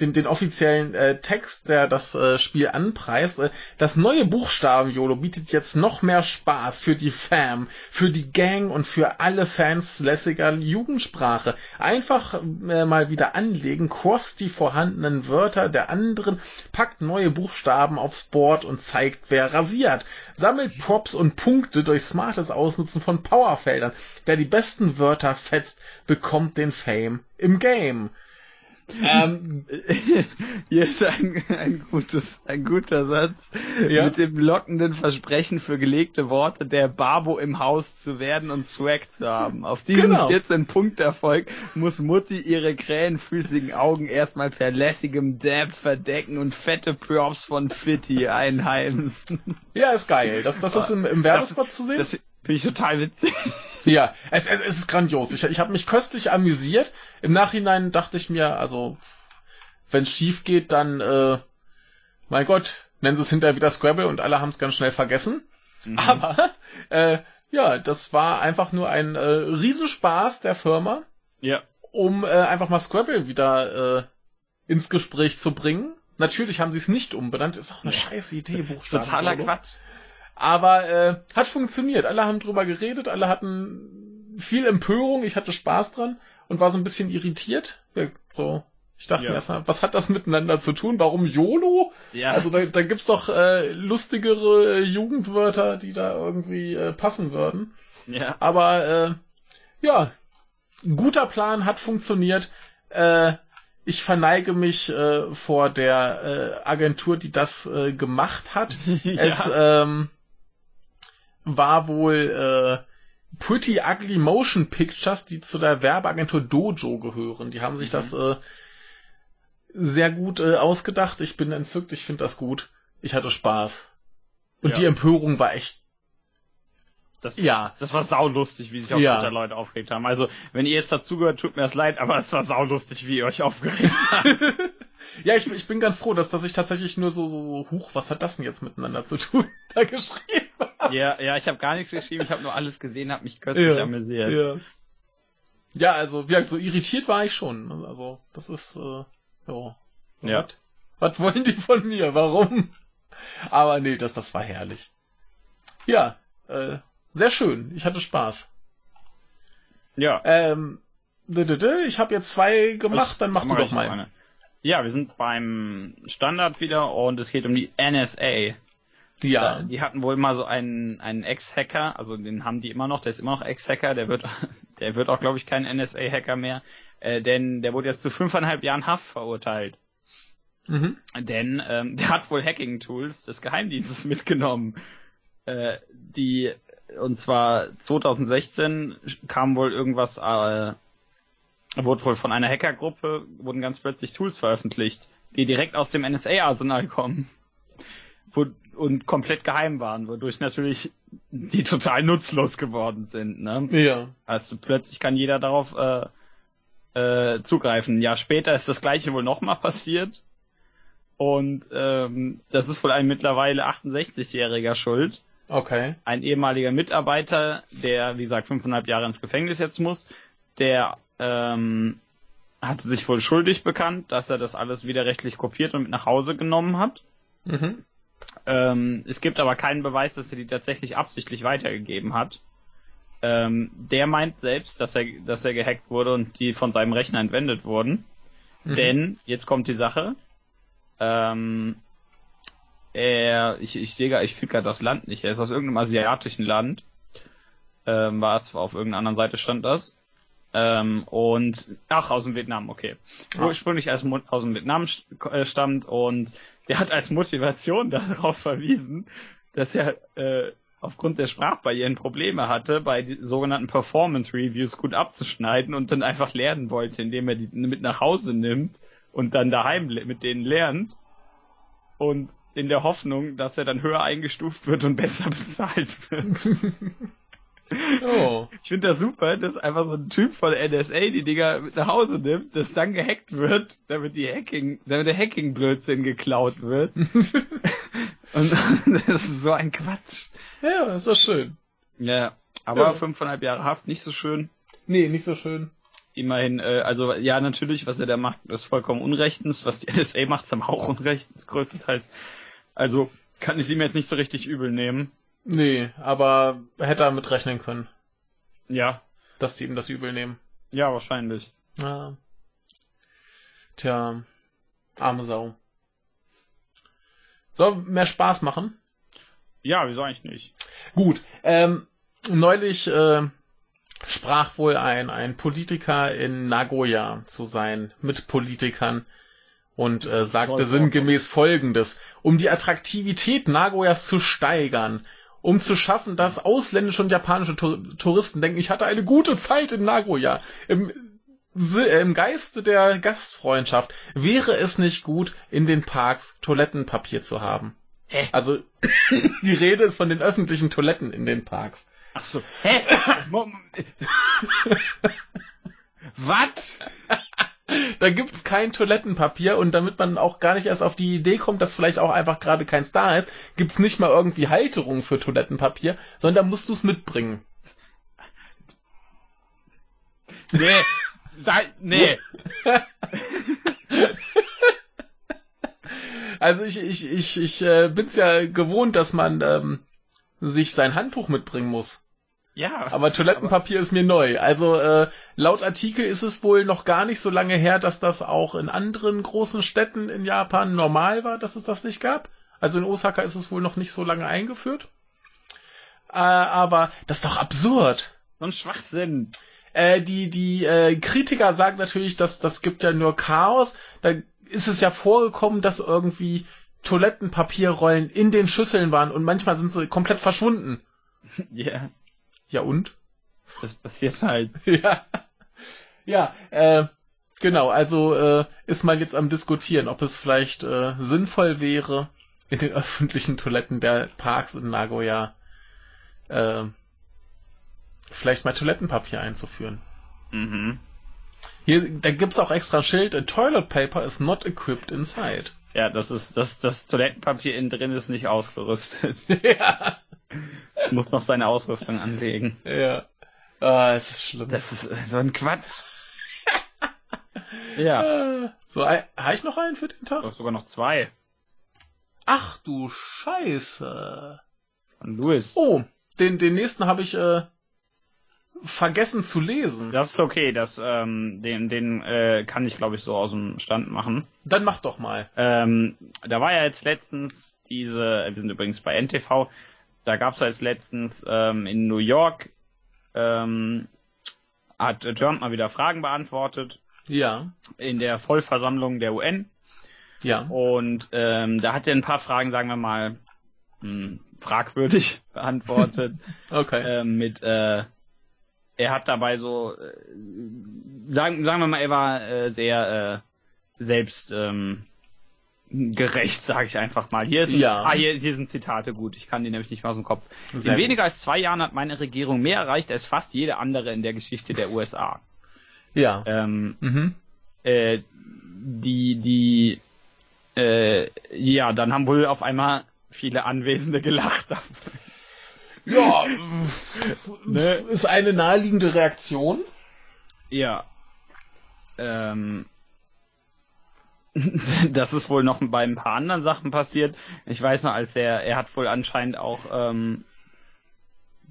S2: den, den offiziellen äh, Text, der das äh, Spiel anpreist. Äh, das neue Buchstaben-YOLO bietet jetzt noch mehr Spaß für die Fam, für die Gang und für alle Fans lässiger Jugendsprache. Einfach äh, mal wieder anlegen, cross die vorhandenen Wörter der anderen, packt neue Buchstaben aufs Board und zeigt, wer rasiert. Sammelt Props und Punkte durch smartes Ausnutzen von Powerfeldern. Wer die besten Wörter fetzt, bekommt den Fame im Game. Ähm,
S1: Hier ist ein, ein, gutes, ein guter Satz
S2: Ja.
S1: mit dem lockenden Versprechen für gelegte Worte, der Babo im Haus zu werden und Swag zu haben. Auf diesen
S2: Genau.
S1: 14-Punkt-Erfolg muss Mutti ihre krähenfüßigen Augen erstmal per lässigem Dab verdecken und fette Props von Fitty einheimsen.
S2: Ja, ist geil. Das, das ist im, im Werbespot zu sehen.
S1: Das finde ich total witzig.
S2: ja, es, es, es ist grandios. Ich, ich habe mich köstlich amüsiert. Im Nachhinein dachte ich mir, also, wenn es schief geht, dann, äh, mein Gott, nennen sie es hinterher wieder Scrabble und alle haben es ganz schnell vergessen. Aber, äh, ja, das war einfach nur ein äh, Riesenspaß der Firma,
S1: Ja.
S2: um äh, einfach mal Scrabble wieder äh, ins Gespräch zu bringen. Natürlich haben sie es nicht umbenannt, ist auch eine scheiß Idee, Buchstaben.
S1: Totaler. Quatsch.
S2: Aber äh, hat funktioniert. Alle haben drüber geredet, alle hatten viel Empörung, ich hatte Spaß dran und war so ein bisschen irritiert. Ja, so, ich dachte
S1: Ja.
S2: mir erstmal, was hat das miteinander zu tun? Warum YOLO?
S1: Ja.
S2: Also da, da gibt's doch äh, lustigere Jugendwörter, die da irgendwie äh, passen würden.
S1: ja.
S2: Aber äh, ja, guter Plan hat funktioniert. Äh, ich verneige mich äh, vor der äh, Agentur, die das äh, gemacht hat. Es ähm, war wohl äh, Pretty Ugly Motion Pictures, die zu der Werbeagentur Dojo gehören. Die haben sich
S1: Mhm.
S2: das äh, sehr gut äh, ausgedacht. Ich bin entzückt, ich finde das gut. Ich hatte Spaß. Und
S1: Ja.
S2: die Empörung war echt.
S1: Das,
S2: Ja.
S1: das war saulustig, wie sich auch
S2: Ja.
S1: Leute aufgeregt haben. Also, wenn ihr jetzt dazugehört, tut mir das leid, aber es war saulustig, wie ihr euch aufgeregt habt.
S2: Ja, ich, ich bin ganz froh, dass, dass ich tatsächlich nur so, so, so, huch, was hat das denn jetzt miteinander zu tun, da geschrieben habe.
S1: ja, ja, ich habe gar nichts geschrieben, ich habe nur alles gesehen, habe mich köstlich
S2: Ja.
S1: amüsiert.
S2: Ja. ja, also, wie gesagt, so irritiert war ich schon. Also, das ist, äh, ja.
S1: Ja.
S2: Was? Was wollen die von mir? Warum? Aber nee, das, das war herrlich. Ja, äh, sehr schön. Ich hatte Spaß.
S1: Ja.
S2: Ähm, ich habe jetzt zwei gemacht, dann mach du doch
S1: ich
S2: mal.
S1: Ja, wir sind beim Standard wieder und es geht um die NSA.
S2: Ja.
S1: Die hatten wohl mal so einen, einen Ex-Hacker, also den haben die immer noch, der ist immer noch Ex-Hacker, der wird, der wird auch, glaube ich, kein NSA-Hacker mehr. Äh, denn der wurde jetzt zu fünfeinhalb Jahren Haft verurteilt.
S2: Mhm.
S1: Denn ähm, der hat wohl Hacking-Tools des Geheimdienstes mitgenommen. Äh, die, und zwar 2016 kam wohl irgendwas, äh, wurde wohl von einer Hackergruppe, wurden ganz plötzlich Tools veröffentlicht, die direkt aus dem NSA-Arsenal kommen. Wo, und komplett geheim waren, wodurch natürlich die total nutzlos geworden sind. Ne?
S2: Ja.
S1: Also plötzlich kann jeder darauf äh, äh, zugreifen. Ein Jahr später ist das gleiche wohl nochmal passiert. Und ähm, das ist wohl ein mittlerweile 68-Jähriger schuld.
S2: Okay.
S1: Ein ehemaliger Mitarbeiter, der, wie gesagt, fünfeinhalb Jahre ins Gefängnis jetzt muss, der ähm, hatte sich wohl schuldig bekannt, dass er das alles widerrechtlich kopiert und mit nach Hause genommen hat.
S2: Mhm.
S1: Ähm, es gibt aber keinen Beweis, dass er die tatsächlich absichtlich weitergegeben hat. Ähm, der meint selbst, dass er, dass er gehackt wurde und die von seinem Rechner entwendet wurden.
S2: Mhm.
S1: Denn, jetzt kommt die Sache, ähm, er, ich, ich sehe gar, ich finde gerade das Land nicht, er ist aus irgendeinem asiatischen Land. Ähm, war es, auf irgendeiner anderen Seite stand das. Ähm, und, ach, aus dem Vietnam, okay.
S2: Ah.
S1: Ursprünglich aus, aus dem Vietnam äh, stammt und der hat als Motivation darauf verwiesen, dass er äh, aufgrund der Sprachbarrieren Probleme hatte, bei sogenannten Performance Reviews gut abzuschneiden und dann einfach lernen wollte, indem er die mit nach Hause nimmt und dann daheim mit denen lernt und in der Hoffnung, dass er dann höher eingestuft wird und besser bezahlt wird.
S2: Oh.
S1: Ich finde das super, dass einfach so ein Typ von NSA die Dinger mit nach Hause nimmt, das dann gehackt wird, damit die Hacking, damit der Hacking-Blödsinn geklaut wird. und das ist so ein Quatsch.
S2: Ja, das ist doch schön.
S1: Ja, aber
S2: Ja.
S1: fünfeinhalb Jahre Haft nicht so schön.
S2: Nee, nicht so schön.
S1: Immerhin, äh, also ja, natürlich, was er da macht, ist vollkommen unrechtens. Was die NSA macht, ist aber auch unrechtens, größtenteils. Also kann ich ihm jetzt nicht so richtig übel nehmen.
S2: Nee, aber hätte er mit rechnen können,
S1: Ja,
S2: dass die ihm das übel nehmen.
S1: ja, wahrscheinlich.
S2: Ja. Tja, arme Sau. Soll mehr Spaß machen?
S1: Ja, wieso eigentlich nicht?
S2: Gut, ähm, neulich äh, sprach wohl ein, ein Politiker in Nagoya zu sein, mit Politikern und äh, sagte sinngemäß Folgendes. Um die Attraktivität Nagoyas zu steigern, um zu schaffen, dass ausländische und japanische Tour Touristen denken, ich hatte eine gute Zeit in Nagoya. Im, äh, Im Geiste der Gastfreundschaft wäre es nicht gut, in den Parks Toilettenpapier zu haben.
S1: Hä?
S2: Also die Rede ist von den öffentlichen Toiletten in den Parks.
S1: Ach so. Hä? Was?
S2: Da gibt's kein Toilettenpapier und damit man auch gar nicht erst auf die Idee kommt, dass vielleicht auch einfach gerade keins da ist, gibt's nicht mal irgendwie Halterung für Toilettenpapier, sondern musst du's mitbringen.
S1: Nee. Sei, nee.
S2: Also ich ich ich ich äh, bin's ja gewohnt, dass man ähm, sich sein Handtuch mitbringen muss.
S1: Ja.
S2: Aber Toilettenpapier ist mir neu. Also äh, laut Artikel ist es wohl noch gar nicht so lange her, dass das auch in anderen großen Städten in Japan normal war, dass es das nicht gab. Also in Osaka ist es wohl noch nicht so lange eingeführt. Äh, aber das ist doch absurd.
S1: so ein Schwachsinn.
S2: Äh, die die äh, Kritiker sagen natürlich, dass das gibt ja nur Chaos. Da ist es ja vorgekommen, dass irgendwie Toilettenpapierrollen in den Schüsseln waren und manchmal sind sie komplett verschwunden.
S1: Ja.
S2: Ja und?
S1: Das passiert halt.
S2: Ja. Ja, äh, genau, also äh, ist man jetzt am diskutieren, ob es vielleicht äh, sinnvoll wäre, in den öffentlichen Toiletten der Parks in Nagoya äh, vielleicht mal Toilettenpapier einzuführen.
S1: Mhm.
S2: Hier, da gibt's auch extra ein Schild, toilet paper is not equipped inside.
S1: Ja, das ist, das, das Toilettenpapier innen drin ist nicht ausgerüstet.
S2: ja.
S1: Muss noch seine Ausrüstung anlegen.
S2: Ja. Ah, es ist schlimm.
S1: Das ist äh, so ein Quatsch. ja.
S2: Äh, so, habe ich noch einen für den
S1: Du
S2: Tag?
S1: hast sogar noch zwei.
S2: Ach du Scheiße.
S1: Von Louis.
S2: Oh, den, den nächsten habe ich äh, vergessen zu lesen.
S1: Das ist okay, das, ähm, den, den äh, kann ich, glaube ich, so aus dem Stand machen.
S2: Dann mach doch mal.
S1: Ähm, da war ja jetzt letztens diese, wir sind übrigens bei NTV, da gab es ja jetzt letztens ähm, in New York, ähm, hat Trump mal wieder Fragen beantwortet
S2: Ja.
S1: In der Vollversammlung der UN.
S2: Ja.
S1: Und ähm, da hat er ein paar Fragen, sagen wir mal, mh, hm, fragwürdig beantwortet.
S2: okay.
S1: Ähm, mit, äh, er hat dabei so, äh, sagen, sagen wir mal, er war äh, sehr äh, selbst ähm, gerecht, sage ich einfach mal. Hier, ist ein,
S2: ja.
S1: ah, hier, hier sind Zitate gut, ich kann die nämlich nicht mal aus dem Kopf.
S2: Sehr
S1: in weniger als zwei Jahren hat meine Regierung mehr erreicht als fast jede andere in der Geschichte der USA.
S2: Ja.
S1: Ähm,
S2: mhm.
S1: äh, die, die, äh, ja, dann haben wohl auf einmal viele Anwesende gelacht.
S2: Ja, ne? ist eine naheliegende Reaktion.
S1: Ja. Ähm, das ist wohl noch bei ein paar anderen Sachen passiert. Ich weiß noch, als er, er hat wohl anscheinend auch ähm,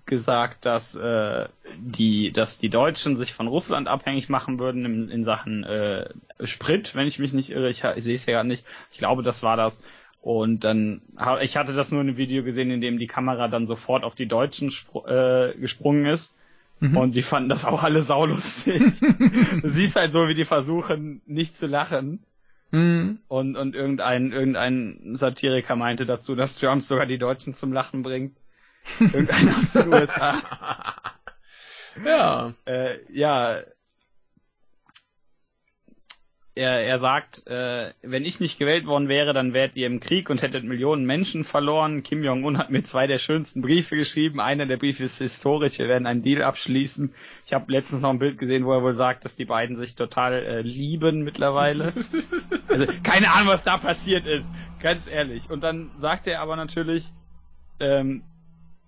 S1: gesagt, dass äh, die, dass die Deutschen sich von Russland abhängig machen würden in, in Sachen äh, Sprit, wenn ich mich nicht irre. Ich, ich sehe es ja gar nicht. Ich glaube, das war das. Und dann, ich hatte das nur in einem Video gesehen, in dem die Kamera dann sofort auf die Deutschen äh, gesprungen ist. Mhm. Und die fanden das auch alle saulustig. du siehst halt so, wie die versuchen, nicht zu lachen. Mhm. Und, und irgendein, irgendein Satiriker meinte dazu, dass Trump sogar die Deutschen zum Lachen bringt. Irgendeiner aus den USA.
S2: ja.
S1: Äh, ja. Er, er sagt, äh, wenn ich nicht gewählt worden wäre, dann wärt ihr im Krieg und hättet Millionen Menschen verloren. Kim Jong-un hat mir zwei der schönsten Briefe geschrieben. Einer der Briefe ist historisch, wir werden einen Deal abschließen. Ich habe letztens noch ein Bild gesehen, wo er wohl sagt, dass die beiden sich total äh, lieben mittlerweile. also keine Ahnung, was da passiert ist, ganz ehrlich. Und dann sagt er aber natürlich, ähm,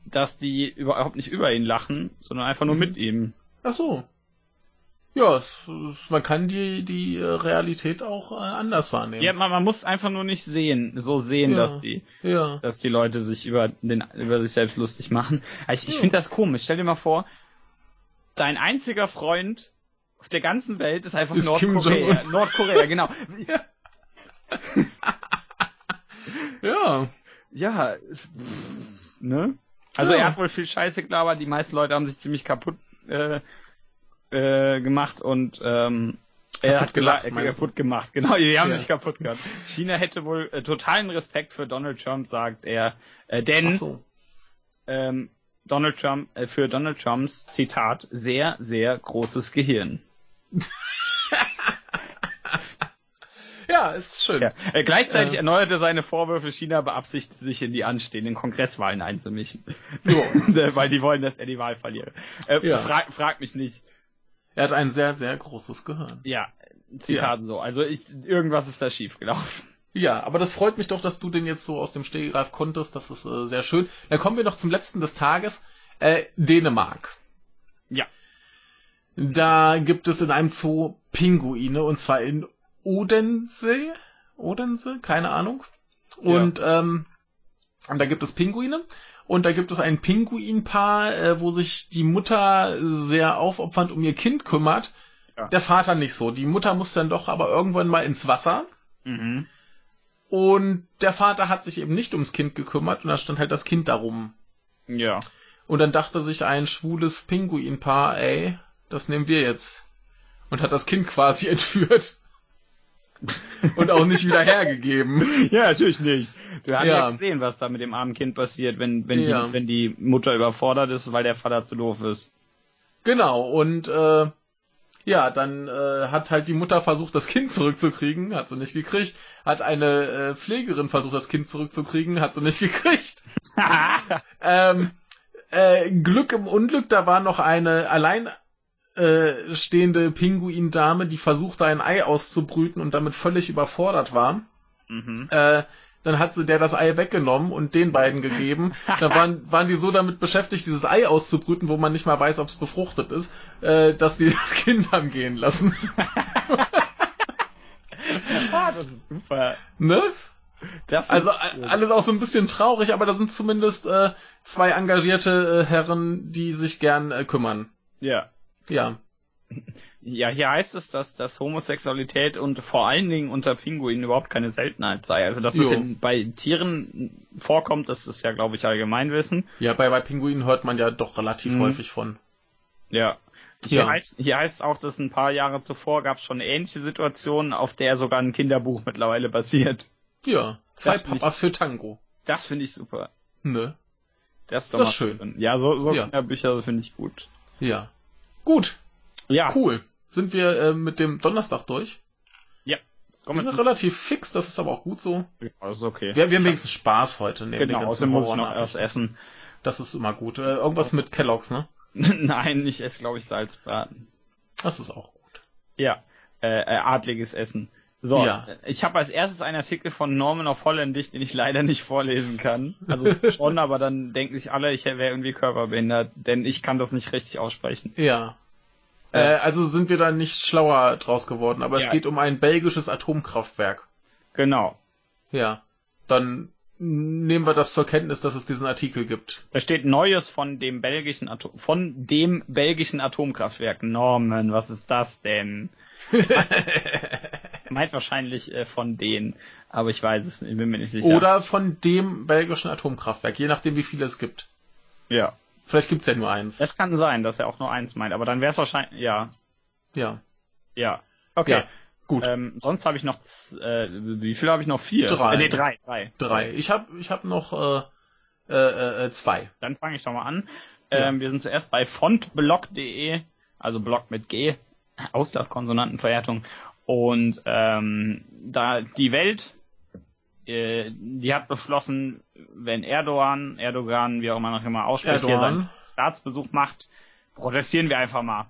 S1: dass die überhaupt nicht über ihn lachen, sondern einfach nur mhm. mit ihm.
S2: Ach so. Ja, es, es, man kann die, die äh, Realität auch äh, anders wahrnehmen.
S1: Ja, man, man muss einfach nur nicht sehen, so sehen, ja. dass die,
S2: ja.
S1: dass die Leute sich über den, über sich selbst lustig machen. Also ich, ich finde das komisch. Stell dir mal vor, dein einziger Freund auf der ganzen Welt ist einfach ist Nordkorea. Nordkorea, genau.
S2: Ja. ja.
S1: Ja. Ne? Also ja. er hat wohl viel Scheiße gelabert, die meisten Leute haben sich ziemlich kaputt äh, äh, gemacht und ähm, er hat gelacht, äh, kaputt gemacht, genau, die haben ja. sich kaputt gemacht. China hätte wohl äh, totalen Respekt für Donald Trump, sagt er, äh, denn so. ähm, Donald Trump, äh, für Donald Trumps Zitat sehr, sehr großes Gehirn.
S2: Ja, ist schön. Ja.
S1: Äh, gleichzeitig äh, erneuerte seine Vorwürfe, China beabsichtigt sich in die anstehenden Kongresswahlen einzumischen. Weil die wollen, dass er die Wahl verliere. Äh, ja. frag, frag mich nicht.
S2: Er hat ein sehr, sehr großes Gehirn.
S1: Ja, Zitaten ja. so. Also ich, irgendwas ist da schief gelaufen.
S2: Ja, aber das freut mich doch, dass du den jetzt so aus dem Stehgreif konntest. Das ist äh, sehr schön. Dann kommen wir noch zum letzten des Tages. Äh, Dänemark.
S1: Ja.
S2: Da gibt es in einem Zoo Pinguine und zwar in Odense. Odense? Keine Ahnung. Und, ja. ähm, und da gibt es Pinguine. Und da gibt es ein Pinguinpaar, äh, wo sich die Mutter sehr aufopfernd um ihr Kind kümmert. Ja. Der Vater nicht so. Die Mutter muss dann doch aber irgendwann mal ins Wasser.
S1: Mhm.
S2: Und der Vater hat sich eben nicht ums Kind gekümmert und da stand halt das Kind darum.
S1: Ja.
S2: Und dann dachte sich ein schwules Pinguinpaar, ey, das nehmen wir jetzt. Und hat das Kind quasi entführt und auch nicht wieder hergegeben.
S1: Ja, natürlich nicht. Du hast ja. ja. gesehen, was da mit dem armen Kind passiert, wenn, wenn, ja. die, wenn die Mutter überfordert ist, weil der Vater zu doof ist.
S2: Genau, und äh, ja, dann äh, hat halt die Mutter versucht, das Kind zurückzukriegen, hat sie nicht gekriegt. Hat eine äh, Pflegerin versucht, das Kind zurückzukriegen, hat sie nicht gekriegt. ähm, äh, Glück im Unglück, da war noch eine allein äh, stehende Pinguindame, die versuchte ein Ei auszubrüten und damit völlig überfordert war. Mhm. Äh, dann hat sie der das Ei weggenommen und den beiden gegeben. Dann waren, waren die so damit beschäftigt, dieses Ei auszubrüten, wo man nicht mal weiß, ob es befruchtet ist, äh, dass sie das Kind haben gehen lassen.
S1: ah, das ist super.
S2: Ne? Das also alles auch so ein bisschen traurig, aber da sind zumindest äh, zwei engagierte äh, Herren, die sich gern äh, kümmern.
S1: Ja.
S2: Ja.
S1: Ja, hier heißt es, dass, dass Homosexualität und vor allen Dingen unter Pinguinen überhaupt keine Seltenheit sei. Also, dass jo. es bei Tieren vorkommt, das ist ja, glaube ich, Allgemeinwissen.
S2: Ja, bei, bei Pinguinen hört man ja doch relativ mhm. häufig von.
S1: Ja. Hier,
S2: Ja.
S1: heißt, hier heißt es auch, dass ein paar Jahre zuvor gab es schon ähnliche Situationen, auf der sogar ein Kinderbuch mittlerweile basiert.
S2: Ja, zwei
S1: Das find ich-
S2: Papas für Tango.
S1: Das finde ich super.
S2: Ne?
S1: Das ist
S2: Ist
S1: doch
S2: das schön.
S1: drin. Ja, so, so
S2: Ja.
S1: Kinderbücher finde ich gut.
S2: Ja. Gut,
S1: Ja,
S2: cool. Sind wir äh, mit dem Donnerstag durch?
S1: kommen
S2: Wir sind relativ fix, das ist aber auch gut so.
S1: Ja, das ist okay.
S2: Wir, wir haben wenigstens Spaß heute. neben
S1: genau, außerdem muss ich noch erst essen.
S2: Das ist immer gut. Äh, irgendwas mit Kelloggs, ne?
S1: Nein, ich esse, glaube ich, Salzbraten.
S2: Das ist auch gut.
S1: Ja, äh, äh, adliges Essen. So,
S2: Ja.
S1: äh, ich habe als erstes einen Artikel von Norman auf Holländisch, den ich leider nicht vorlesen kann. Also schon, aber dann denken sich alle, ich wäre irgendwie körperbehindert, denn ich kann das nicht richtig aussprechen.
S2: Ja.
S1: Ja.
S2: Äh, also sind wir da nicht schlauer draus geworden, aber es
S1: Ja.
S2: geht um ein belgisches Atomkraftwerk.
S1: Genau.
S2: Ja. Dann nehmen wir das zur Kenntnis, dass es diesen Artikel gibt.
S1: Da steht Neues von dem belgischen Atom von dem belgischen Atomkraftwerk. Norman, was ist das denn? Meint wahrscheinlich äh, von denen, aber ich weiß es nicht, bin mir nicht sicher.
S2: Oder von dem belgischen Atomkraftwerk, je nachdem wie viele es gibt.
S1: ja.
S2: Vielleicht gibt's ja nur eins.
S1: Es kann sein, dass er auch nur eins meint, aber dann wäre es wahrscheinlich ja,
S2: ja.
S1: ja. Okay.
S2: Ja. Gut.
S1: Ähm, sonst habe ich noch, äh, wie viel habe ich noch? Vier?
S2: Drei.
S1: Äh, nee, drei, drei.
S2: Drei. Ich habe ich hab noch äh, äh, äh, zwei.
S1: Dann fange ich doch mal an.
S2: Ja.
S1: Ähm, wir sind zuerst bei fontblog.de, also Blog mit G, Auslaufkonsonantenverwertung. Und ähm, da die Welt, äh, die hat beschlossen, wenn Erdogan, Erdogan, wie auch immer noch immer ausspricht, hier seinen Staatsbesuch macht, protestieren wir einfach mal.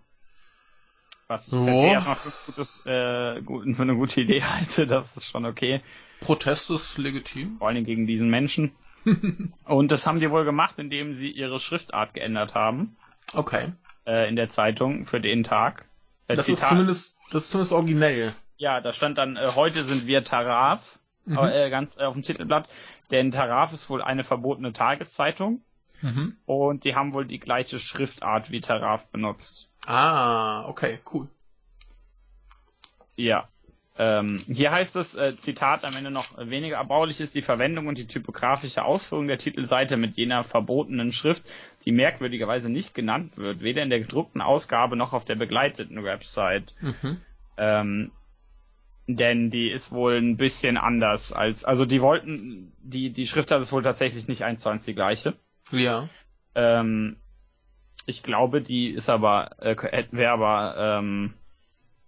S1: Was ich
S2: So.
S1: se erstmal für, gutes, äh, gut, für eine gute Idee halte, das ist schon okay.
S2: Protest ist legitim.
S1: Vor allem gegen diesen Menschen. Und das haben die wohl gemacht, indem sie ihre Schriftart geändert haben
S2: Okay.
S1: äh, in der Zeitung für den Tag. Äh,
S2: Das ist zumindest, das ist zumindest originell.
S1: ja, da stand dann, äh, heute sind wir Taraf,
S2: Mhm.
S1: äh, ganz äh, auf dem Titelblatt, denn Taraf ist wohl eine verbotene Tageszeitung
S2: Mhm.
S1: und die haben wohl die gleiche Schriftart wie Taraf benutzt.
S2: Ah, okay, cool.
S1: Ja. Ähm, hier heißt es, äh, Zitat am Ende noch, weniger erbaulich ist die Verwendung und die typografische Ausführung der Titelseite mit jener verbotenen Schrift, die merkwürdigerweise nicht genannt wird, weder in der gedruckten Ausgabe noch auf der begleiteten Website.
S2: Mhm.
S1: Ähm, denn die ist wohl ein bisschen anders als, also die wollten, die, die Schriftart ist wohl tatsächlich nicht eins zu eins die gleiche.
S2: Ja.
S1: Ähm, ich glaube, die ist aber, äh, wäre aber ähm,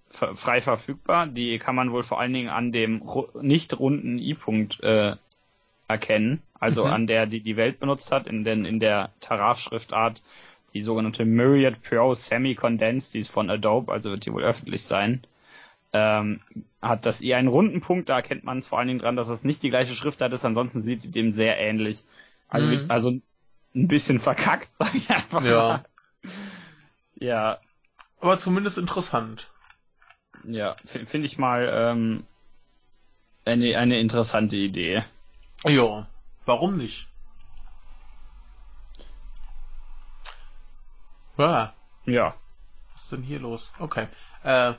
S1: frei verfügbar. Die kann man wohl vor allen Dingen an dem ru nicht runden i-Punkt äh, erkennen, also
S2: Mhm.
S1: an der, die die Welt benutzt hat, in, den, in der Taraf-Schriftart, die sogenannte Myriad Pro Semi-Condensed, die ist von Adobe, also wird die wohl öffentlich sein. Ähm, hat das i einen runden Punkt, da erkennt man es vor allen Dingen dran, dass es nicht die gleiche Schriftart ist, ansonsten sieht die dem sehr ähnlich. Also,
S2: Mhm.
S1: also ein bisschen verkackt, sag ich einfach
S2: Ja.
S1: mal. Ja,
S2: Aber zumindest interessant.
S1: ja, finde ich mal ähm, eine, eine interessante Idee.
S2: Ja. Warum nicht? Ja.
S1: Ja.
S2: Was ist denn hier los? Okay. Äh,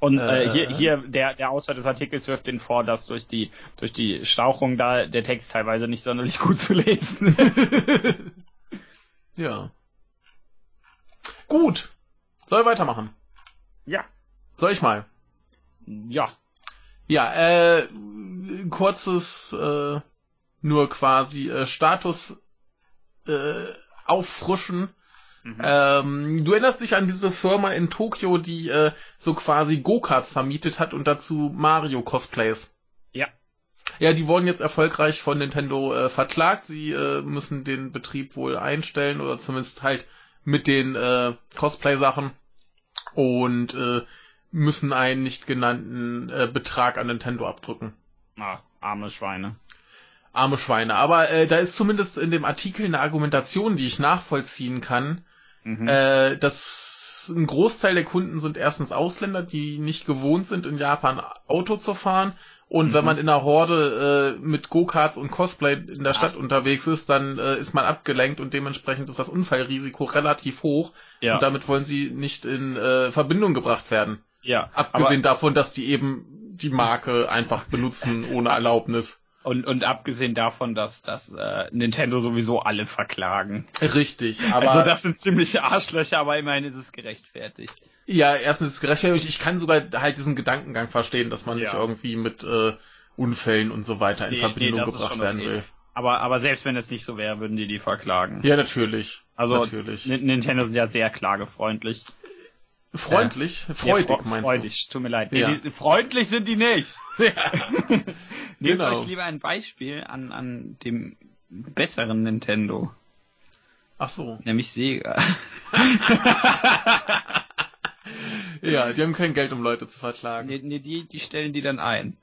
S1: Und
S2: Äh,
S1: äh, hier, hier der, der Autor des Artikels wirft den vor, dass durch die, durch die Stauchung da der Text teilweise nicht sonderlich gut zu lesen ist.
S2: ja. Gut. Soll ich weitermachen?
S1: ja.
S2: Soll ich mal?
S1: Ja.
S2: Ja, äh, kurzes, äh, nur quasi äh, Status äh, auffrischen.
S1: Mhm.
S2: Ähm, du erinnerst dich an diese Firma in Tokio, die äh, so quasi Go-Karts vermietet hat und dazu Mario-Cosplays.
S1: Ja.
S2: Ja, die wurden jetzt erfolgreich von Nintendo äh, verklagt. Sie äh, müssen den Betrieb wohl einstellen oder zumindest halt mit den äh, Cosplay-Sachen und äh, müssen einen nicht genannten äh, Betrag an Nintendo abdrücken.
S1: Ah, arme Schweine.
S2: Arme Schweine. Aber äh, da ist zumindest in dem Artikel eine Argumentation, die ich nachvollziehen kann,
S1: Mhm.
S2: äh, dass ein Großteil der Kunden sind erstens Ausländer, die nicht gewohnt sind, in Japan Auto zu fahren. Und
S1: Mhm.
S2: wenn man in einer Horde äh, mit Go-Karts und Cosplay in der Stadt unterwegs ist, dann äh, ist man abgelenkt und dementsprechend ist das Unfallrisiko relativ hoch.
S1: ja.
S2: Und damit wollen sie nicht in äh, Verbindung gebracht werden.
S1: ja.
S2: Abgesehen davon, dass die eben die Marke einfach benutzen ohne Erlaubnis.
S1: Und, und abgesehen davon, dass, dass äh, Nintendo sowieso alle verklagen.
S2: Richtig, aber.
S1: Also das sind ziemliche Arschlöcher, aber immerhin ist es gerechtfertigt.
S2: Ja, erstens ist es gerechtfertigt. Ich kann sogar halt diesen Gedankengang verstehen, dass man
S1: Ja.
S2: nicht irgendwie mit äh, Unfällen und so weiter in
S1: Nee,
S2: Verbindung
S1: nee,
S2: gebracht werden
S1: okay.
S2: will.
S1: Aber, aber selbst wenn es nicht so wäre, würden die die verklagen.
S2: Ja, natürlich.
S1: Also
S2: natürlich.
S1: Nintendo sind ja sehr klagefreundlich.
S2: Freundlich?
S1: Ja,
S2: Freudig
S1: fre-
S2: meinst
S1: freudig, tut mir leid. Nee,
S2: Ja.
S1: die, freundlich sind die nicht.
S2: du? Ja.
S1: Nehmt
S2: Genau.
S1: euch lieber ein Beispiel an, an dem besseren Nintendo,
S2: Ach so.
S1: nämlich Sega.
S2: Ja, die haben kein Geld, um Leute zu verklagen.
S1: nee, nee, die, die stellen die dann ein.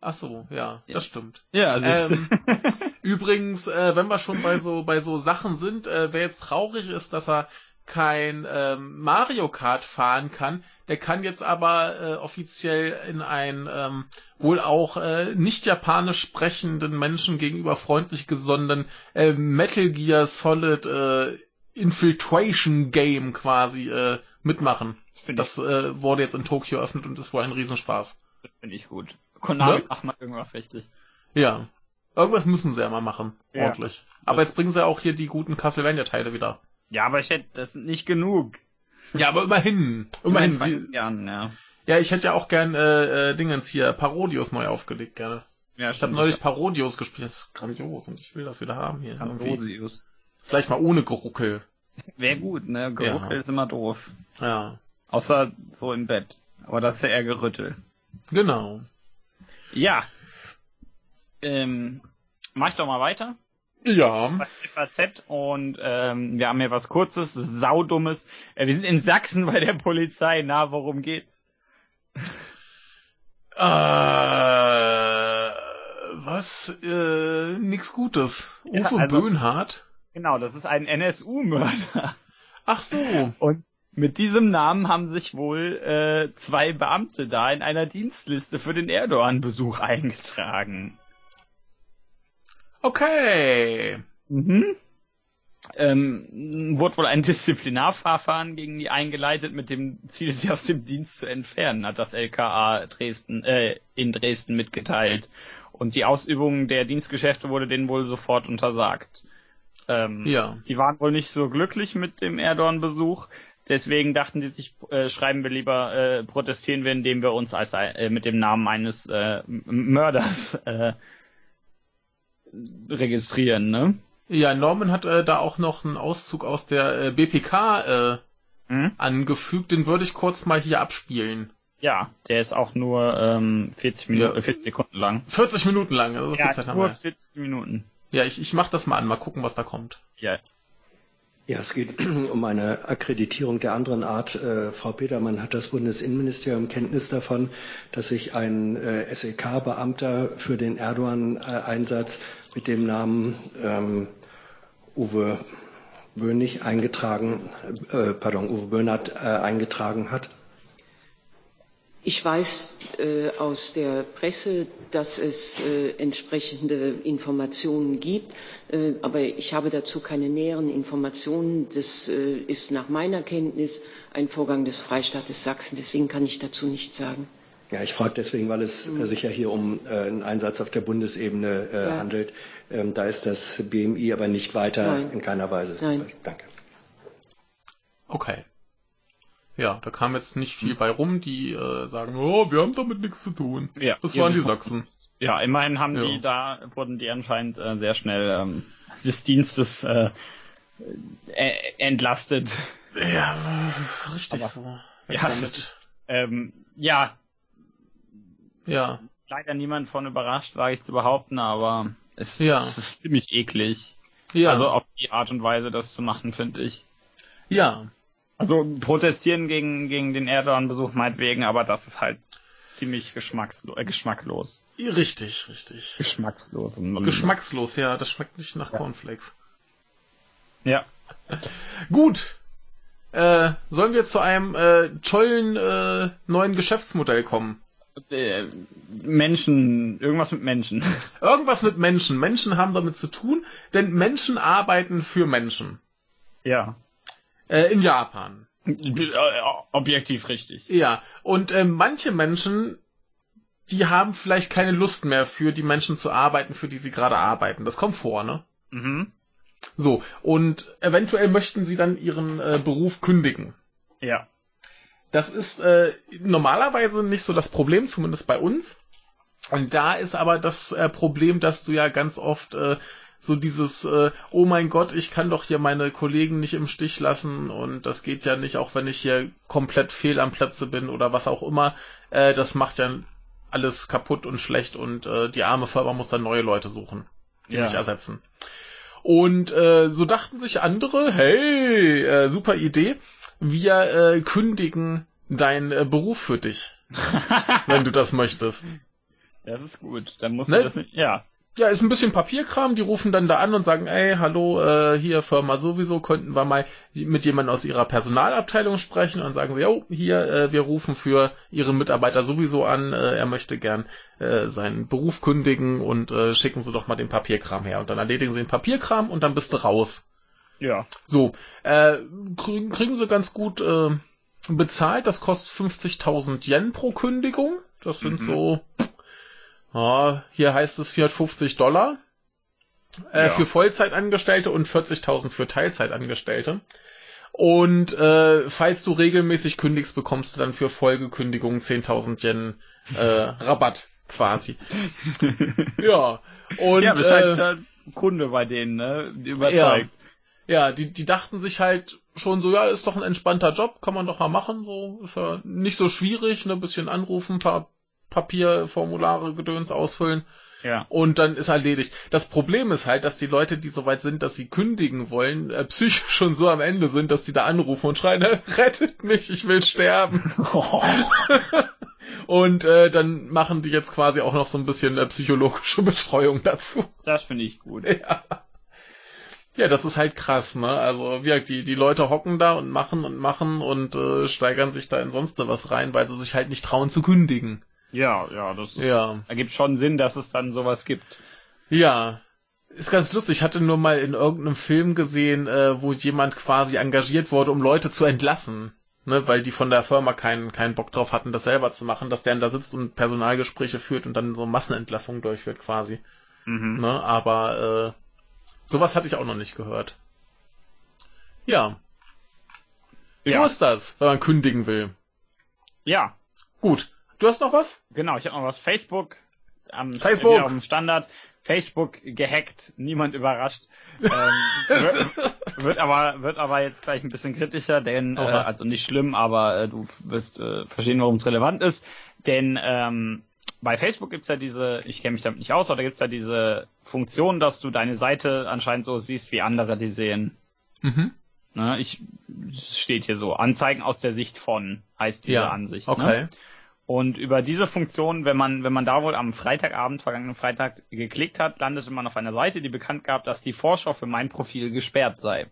S2: Ach so, ja,
S1: Ja.
S2: das stimmt.
S1: Ja, also
S2: Ähm, übrigens, äh, wenn wir schon bei so bei so Sachen sind, äh, wer jetzt traurig ist, dass er kein ähm, Mario Kart fahren kann, der kann jetzt aber äh, offiziell in einen ähm, wohl auch äh, nicht japanisch sprechenden Menschen gegenüber freundlich gesonnenen äh, Metal Gear Solid äh, Infiltration Game quasi äh, mitmachen.
S1: finde ich,
S2: Das äh, wurde jetzt in Tokio eröffnet und ist wohl ein Riesenspaß.
S1: das finde ich gut. Konami
S2: Ne?
S1: macht mal irgendwas richtig.
S2: Ja. Irgendwas müssen sie ja mal machen.
S1: Ja.
S2: Ordentlich. Aber jetzt bringen sie auch hier die guten Castlevania-Teile wieder.
S1: Ja, aber ich hätte, das sind nicht genug.
S2: Ja, aber immerhin. Immerhin. Sie,
S1: gern, ja.
S2: ja, ich hätte ja auch gern äh, äh, Dingens hier, Parodios neu aufgelegt, gerne.
S1: ja
S2: Ich habe neulich Parodios gespielt. Das ist grandios und ich will das wieder haben hier.
S1: Ambrosius.
S2: Vielleicht mal ohne Geruckel.
S1: Wäre gut, ne? Geruckel
S2: Ja.
S1: ist immer doof.
S2: Ja.
S1: Außer so im Bett. Aber das ist ja eher Gerüttel.
S2: Genau.
S1: Ja. Ähm, mach ich doch mal weiter.
S2: Ja.
S1: Bei FAZ und ähm, wir haben hier was Kurzes, Saudummes. Äh, wir sind in Sachsen bei der Polizei. Na, worum geht's?
S2: Äh, was? Äh, nix Gutes.
S1: Ja,
S2: Uwe
S1: also-
S2: Böhnhardt?
S1: Genau, das ist ein NSU-Mörder.
S2: Ach so.
S1: Und mit diesem Namen haben sich wohl äh, zwei Beamte da in einer Dienstliste für den Erdogan-Besuch eingetragen.
S2: Okay.
S1: Mhm. Ähm, wurde wohl ein Disziplinarverfahren gegen die eingeleitet mit dem Ziel, sie aus dem Dienst zu entfernen, hat das LKA Dresden, äh, in Dresden mitgeteilt. Und die Ausübung der Dienstgeschäfte wurde denen wohl sofort untersagt. Ähm,
S2: Ja.
S1: Die waren wohl nicht so glücklich mit dem Erdogan-Besuch. Deswegen dachten die sich, äh, schreiben wir lieber, äh, protestieren wir, indem wir uns als äh, mit dem Namen eines äh, Mörders äh, registrieren, ne?
S2: Ja, Norman hat äh, da auch noch einen Auszug aus der äh, BPK äh,
S1: Hm?
S2: angefügt, den würde ich kurz mal hier abspielen.
S1: Ja, der ist auch nur ähm, 40 Minuten,
S2: Ja.
S1: äh, 40 Sekunden lang.
S2: 40 Minuten lang, also so viel
S1: Ja,
S2: Zeit haben
S1: nur
S2: wir.
S1: 40 Minuten.
S2: Ja, ich, ich mach das mal an, mal gucken, was da kommt.
S1: Ja.
S3: Ja, es geht um eine Akkreditierung der anderen Art. Äh, Frau Petermann hat das Bundesinnenministerium Kenntnis davon, dass sich ein äh, SEK-Beamter für den Erdogan-Einsatz mit dem Namen ähm, Uwe Böhnig eingetragen, äh, pardon, Uwe Böhnert äh, eingetragen hat.
S4: Ich weiß äh, aus der Presse, dass es äh, entsprechende Informationen gibt, äh, aber ich habe dazu keine näheren Informationen. Das äh, ist nach meiner Kenntnis ein Vorgang des Freistaates Sachsen. Deswegen kann ich dazu nichts sagen.
S3: Ja, ich frage deswegen, weil es äh, sich ja hier um äh, einen Einsatz auf der Bundesebene äh,
S4: Ja.
S3: handelt. Ähm, da ist das BMI aber nicht weiter
S4: Nein.
S3: in keiner Weise.
S4: Nein.
S3: Danke.
S2: Okay. Ja, da kam jetzt nicht viel bei rum, die äh, sagen, oh, wir haben damit nichts zu tun.
S1: Ja.
S2: Das waren die Sachsen.
S1: Ja, immerhin haben
S2: Ja.
S1: die da, wurden die anscheinend äh, sehr schnell ähm, des Dienstes äh, äh, entlastet.
S2: Ja, richtig
S1: Aber-
S2: so.
S1: Ja, das- Ähm, ja,
S2: Ja,
S1: ist leider niemand von überrascht, wage ich zu behaupten, aber es,
S2: Ja.
S1: es ist ziemlich eklig.
S2: ja,
S1: Also auf die Art und Weise, das zu machen, finde ich.
S2: ja,
S1: Also protestieren gegen, gegen den Erdogan-Besuch meinetwegen, aber das ist halt ziemlich geschmackslo äh, geschmacklos.
S2: richtig, richtig.
S1: Geschmackslos.
S2: Geschmackslos, ja, das schmeckt nicht nach Cornflakes.
S1: Ja.
S2: Gut. Äh, sollen wir zu einem äh, tollen äh, neuen Geschäftsmodell kommen?
S1: Äh, Menschen, irgendwas mit Menschen.
S2: Irgendwas mit Menschen. Menschen haben damit zu tun, denn Menschen arbeiten für Menschen.
S1: ja.
S2: Äh, in Japan.
S1: Äh, Objektiv richtig.
S2: Ja. Und äh, manche Menschen die haben vielleicht keine Lust mehr für die Menschen zu arbeiten, für die sie gerade arbeiten. Das kommt vor, ne?
S1: Mhm.
S2: So, und eventuell möchten sie dann ihren äh, Beruf kündigen.
S1: Ja.
S2: Das ist äh, normalerweise nicht so das Problem, zumindest bei uns. Und da ist aber das äh, Problem, dass du ja ganz oft äh, so dieses, äh, oh mein Gott, ich kann doch hier meine Kollegen nicht im Stich lassen und das geht ja nicht, auch wenn ich hier komplett fehl am Platze bin oder was auch immer. Äh, das macht ja alles kaputt und schlecht und äh, die arme Firma muss dann neue Leute suchen, die
S1: Ja.
S2: mich ersetzen. Und äh, so dachten sich andere, hey, äh, super Idee, wir äh, kündigen deinen äh, Beruf für dich, wenn du das möchtest.
S1: Das ist gut. Dann musst
S2: Ne?
S1: du das nicht. Ja.
S2: Ja, ist ein bisschen Papierkram, die rufen dann da an und sagen, ey, hallo, äh, hier Firma sowieso, könnten wir mal mit jemandem aus ihrer Personalabteilung sprechen und sagen sie, oh, hier, äh, wir rufen für ihren Mitarbeiter sowieso an, äh, er möchte gern äh, seinen Beruf kündigen und äh, schicken sie doch mal den Papierkram her. Und dann erledigen sie den Papierkram und dann bist du raus.
S1: Ja.
S2: So, äh, kriegen, kriegen sie ganz gut äh, bezahlt. Das kostet 50.000 Yen pro Kündigung. Das sind
S1: Mhm.
S2: so, ja, hier heißt es 450 Dollar äh,
S1: Ja.
S2: für Vollzeitangestellte und 40.000 für Teilzeitangestellte. Und äh, falls du regelmäßig kündigst, bekommst du dann für Folgekündigungen 10.000 Yen äh, Rabatt quasi. ja, und
S1: ja, bist
S2: äh,
S1: halt äh, Kunde bei denen, ne? Überzeugt.
S2: ja, die, die dachten sich halt schon so, ja, ist doch ein entspannter Job, kann man doch mal machen, so, ist ja nicht so schwierig, ne, bisschen anrufen, paar Papierformulare, Gedöns ausfüllen
S1: Ja.
S2: und dann ist erledigt. Das Problem ist halt, dass die Leute, die so weit sind, dass sie kündigen wollen, äh, psychisch schon so am Ende sind, dass die da anrufen und schreien, rettet mich, ich will sterben. und äh, dann machen die jetzt quasi auch noch so ein bisschen äh, psychologische Betreuung dazu.
S1: Das finde ich gut.
S2: Ja. Ja, das ist halt krass, ne? Also, wie die, die Leute hocken da und machen und machen und äh, steigern sich da in sonst was rein, weil sie sich halt nicht trauen zu kündigen.
S1: Ja, ja, das ist,
S2: Ja.
S1: ergibt schon Sinn, dass es dann sowas gibt.
S2: Ja. Ist ganz lustig. Ich hatte nur mal in irgendeinem Film gesehen, äh, wo jemand quasi engagiert wurde, um Leute zu entlassen. Ne, weil die von der Firma keinen, keinen Bock drauf hatten, das selber zu machen, dass der dann da sitzt und Personalgespräche führt und dann so Massenentlassungen durchführt quasi.
S1: Mhm.
S2: Ne, aber äh, sowas hatte ich auch noch nicht gehört. Ja, so
S1: Ja.
S2: ist das, wenn man kündigen will.
S1: ja,
S2: Gut. Du hast noch was?
S1: genau. Ich habe noch was. Facebook. Am
S2: Facebook.
S1: auf dem Standard. Facebook gehackt. Niemand überrascht. ähm, wird, wird aber wird aber jetzt gleich ein bisschen kritischer, denn äh, also nicht schlimm, aber äh, du wirst äh, verstehen, warum es relevant ist. Denn ähm, bei Facebook gibt's ja diese, ich kenne mich damit nicht aus, aber da gibt's ja diese Funktion, dass du deine Seite anscheinend so siehst, wie andere die sehen.
S2: Mhm.
S1: Ne, ich es steht hier so, Anzeigen aus der Sicht von heißt diese
S2: Ja.
S1: Ansicht. Ne? Und über diese Funktion, wenn man, wenn man da wohl am Freitagabend, vergangenen Freitag, geklickt hat, landete man auf einer Seite, die bekannt gab, dass die Vorschau für mein Profil gesperrt sei.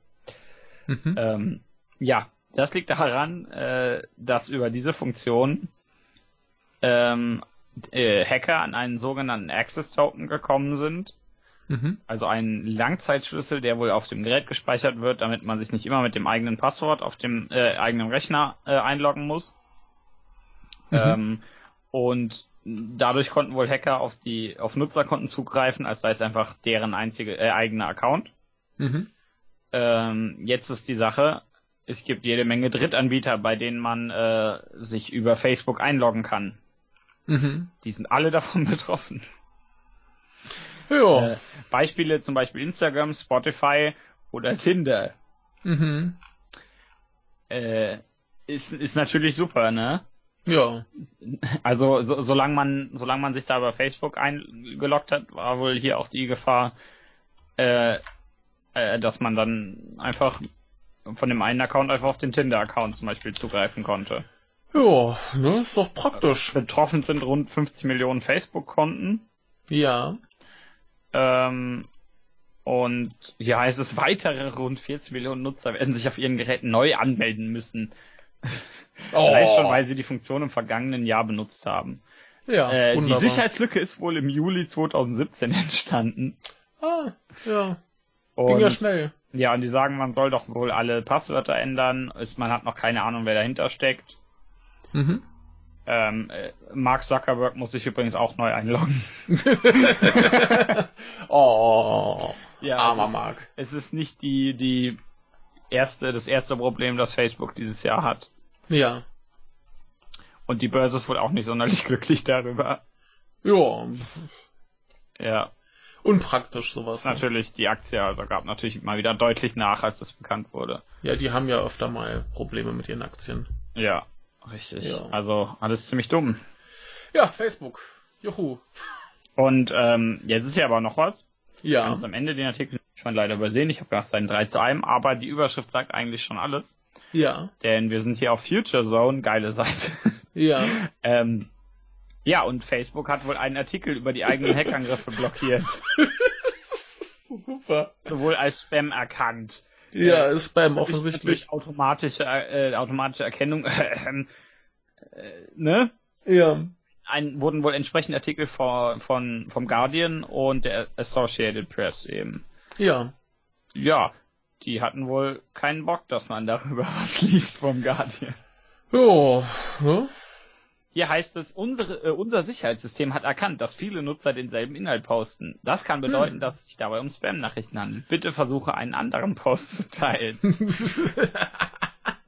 S2: Mhm.
S1: Ähm, ja, das liegt daran, äh, dass über diese Funktion ähm, äh, Hacker an einen sogenannten Access Token gekommen sind.
S2: Mhm.
S1: Also einen Langzeitschlüssel, der wohl auf dem Gerät gespeichert wird, damit man sich nicht immer mit dem eigenen Passwort auf dem äh, eigenen Rechner äh, einloggen muss.
S2: Mhm.
S1: Ähm, und dadurch konnten wohl Hacker auf die auf Nutzerkonten zugreifen, als sei es einfach deren einzige äh, eigener Account.
S2: Mhm.
S1: Ähm, jetzt ist die Sache, es gibt jede Menge Drittanbieter, bei denen man äh, sich über Facebook einloggen kann.
S2: Mhm.
S1: Die sind alle davon betroffen.
S2: Ja.
S1: Äh, Beispiele zum Beispiel Instagram, Spotify oder Tinder.
S2: Mhm.
S1: Äh, ist, ist natürlich super, ne?
S2: Ja.
S1: Also so, solange man solange man sich da über Facebook eingeloggt hat, war wohl hier auch die Gefahr, äh, äh, dass man dann einfach von dem einen Account einfach auf den Tinder-Account zum Beispiel zugreifen konnte.
S2: Ja, ne, ist doch praktisch.
S1: Betroffen sind rund 50 Millionen Facebook-Konten.
S2: Ja.
S1: Ähm, und hier heißt es, weitere rund 40 Millionen Nutzer werden sich auf ihren Geräten neu anmelden müssen.
S2: Oh.
S1: Vielleicht schon, weil sie die Funktion im vergangenen Jahr benutzt haben.
S2: Ja,
S1: Äh, die. Sicherheitslücke ist wohl im Juli 2017 entstanden.
S2: Ah, ja.
S1: Und,
S2: Ging ja schnell.
S1: ja, und die sagen, man soll doch wohl alle Passwörter ändern. Ist, man hat noch keine Ahnung, wer dahinter steckt.
S2: Mhm.
S1: Ähm, äh, Mark Zuckerberg muss sich übrigens auch neu einloggen.
S2: oh,
S1: Ja,
S2: armer
S1: es ist,
S2: Mark.
S1: es ist nicht die, die erste, das erste Problem, das Facebook dieses Jahr hat.
S2: Ja.
S1: Und die Börse ist wohl auch nicht sonderlich glücklich darüber.
S2: Ja,
S1: Ja,
S2: unpraktisch sowas.
S1: ist natürlich die Aktie, also gab natürlich mal wieder deutlich nach, als das bekannt wurde.
S2: Ja, die haben ja öfter mal Probleme mit ihren Aktien.
S1: Ja, richtig.
S2: Ja.
S1: Also alles ziemlich dumm.
S2: Ja, Facebook. Juhu.
S1: Und ähm, jetzt ist ja aber noch was.
S2: Ja.
S1: Ganz am Ende den Artikel schon leider übersehen. Ich habe gedacht, es sei ein 3 zu 1, aber die Überschrift sagt eigentlich schon alles.
S2: Ja.
S1: Denn wir sind hier auf Future Zone, geile Seite.
S2: Ja.
S1: ähm, ja, und Facebook hat wohl einen Artikel über die eigenen Hackangriffe blockiert.
S2: Super.
S1: Sowohl als Spam erkannt.
S2: Ja,
S1: Äh,
S2: ist beim
S1: Durch-
S2: offensichtlich.
S1: Automatische, äh, automatische Erkennung, äh, ne?
S2: Ja.
S1: Ein, wurden wohl entsprechende Artikel von, von, vom Guardian und der Associated Press eben.
S2: Ja.
S1: Ja, die hatten wohl keinen Bock, dass man darüber was liest vom Guardian.
S2: Ja. Ne?
S1: Hier heißt es, unsere, äh, unser Sicherheitssystem hat erkannt, dass viele Nutzer denselben Inhalt posten. Das kann bedeuten,
S2: Hm.
S1: dass es sich dabei um Spam-Nachrichten handelt. Bitte versuche einen anderen Post zu teilen.
S2: das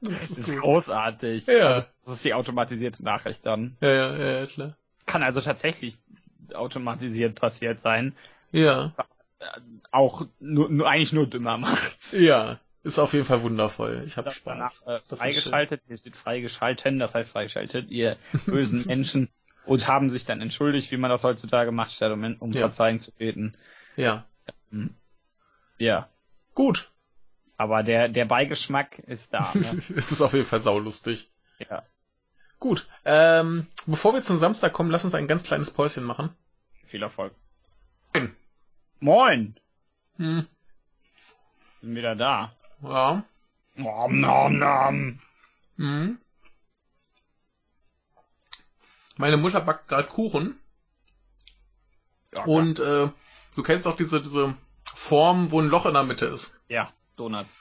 S1: Das
S2: ist
S1: ist
S2: gut.
S1: großartig.
S2: Ja.
S1: Also, das ist die automatisierte Nachricht dann.
S2: Ja, ja, ja, ja, klar.
S1: Kann also tatsächlich automatisiert passiert sein.
S2: Ja.
S1: Auch nur, nur eigentlich nur dümmer macht.
S2: Ja. Ist auf jeden Fall wundervoll. Ich hab
S1: Das danach
S2: Spaß.
S1: äh, freigeschaltet, hier steht freigeschalten, das heißt freigeschaltet, ihr bösen Menschen und haben sich dann entschuldigt, wie man das heutzutage macht, statt um, um
S2: Ja.
S1: Verzeihen zu beten.
S2: Ja.
S1: Ja,
S2: Gut.
S1: aber der, der Beigeschmack ist da. Ne?
S2: es ist auf jeden Fall saulustig.
S1: ja.
S2: Gut. Ähm, bevor wir zum Samstag kommen, lass uns ein ganz kleines Päuschen machen.
S1: Viel Erfolg.
S2: Moin. Hm.
S1: Bin wieder da.
S2: Ja.
S1: Nom, nom, nom.
S2: Mhm. Meine Mutter backt gerade Kuchen
S1: Ja,
S2: und äh, du kennst auch diese diese Form, wo ein Loch in der Mitte ist.
S1: Ja, Donuts.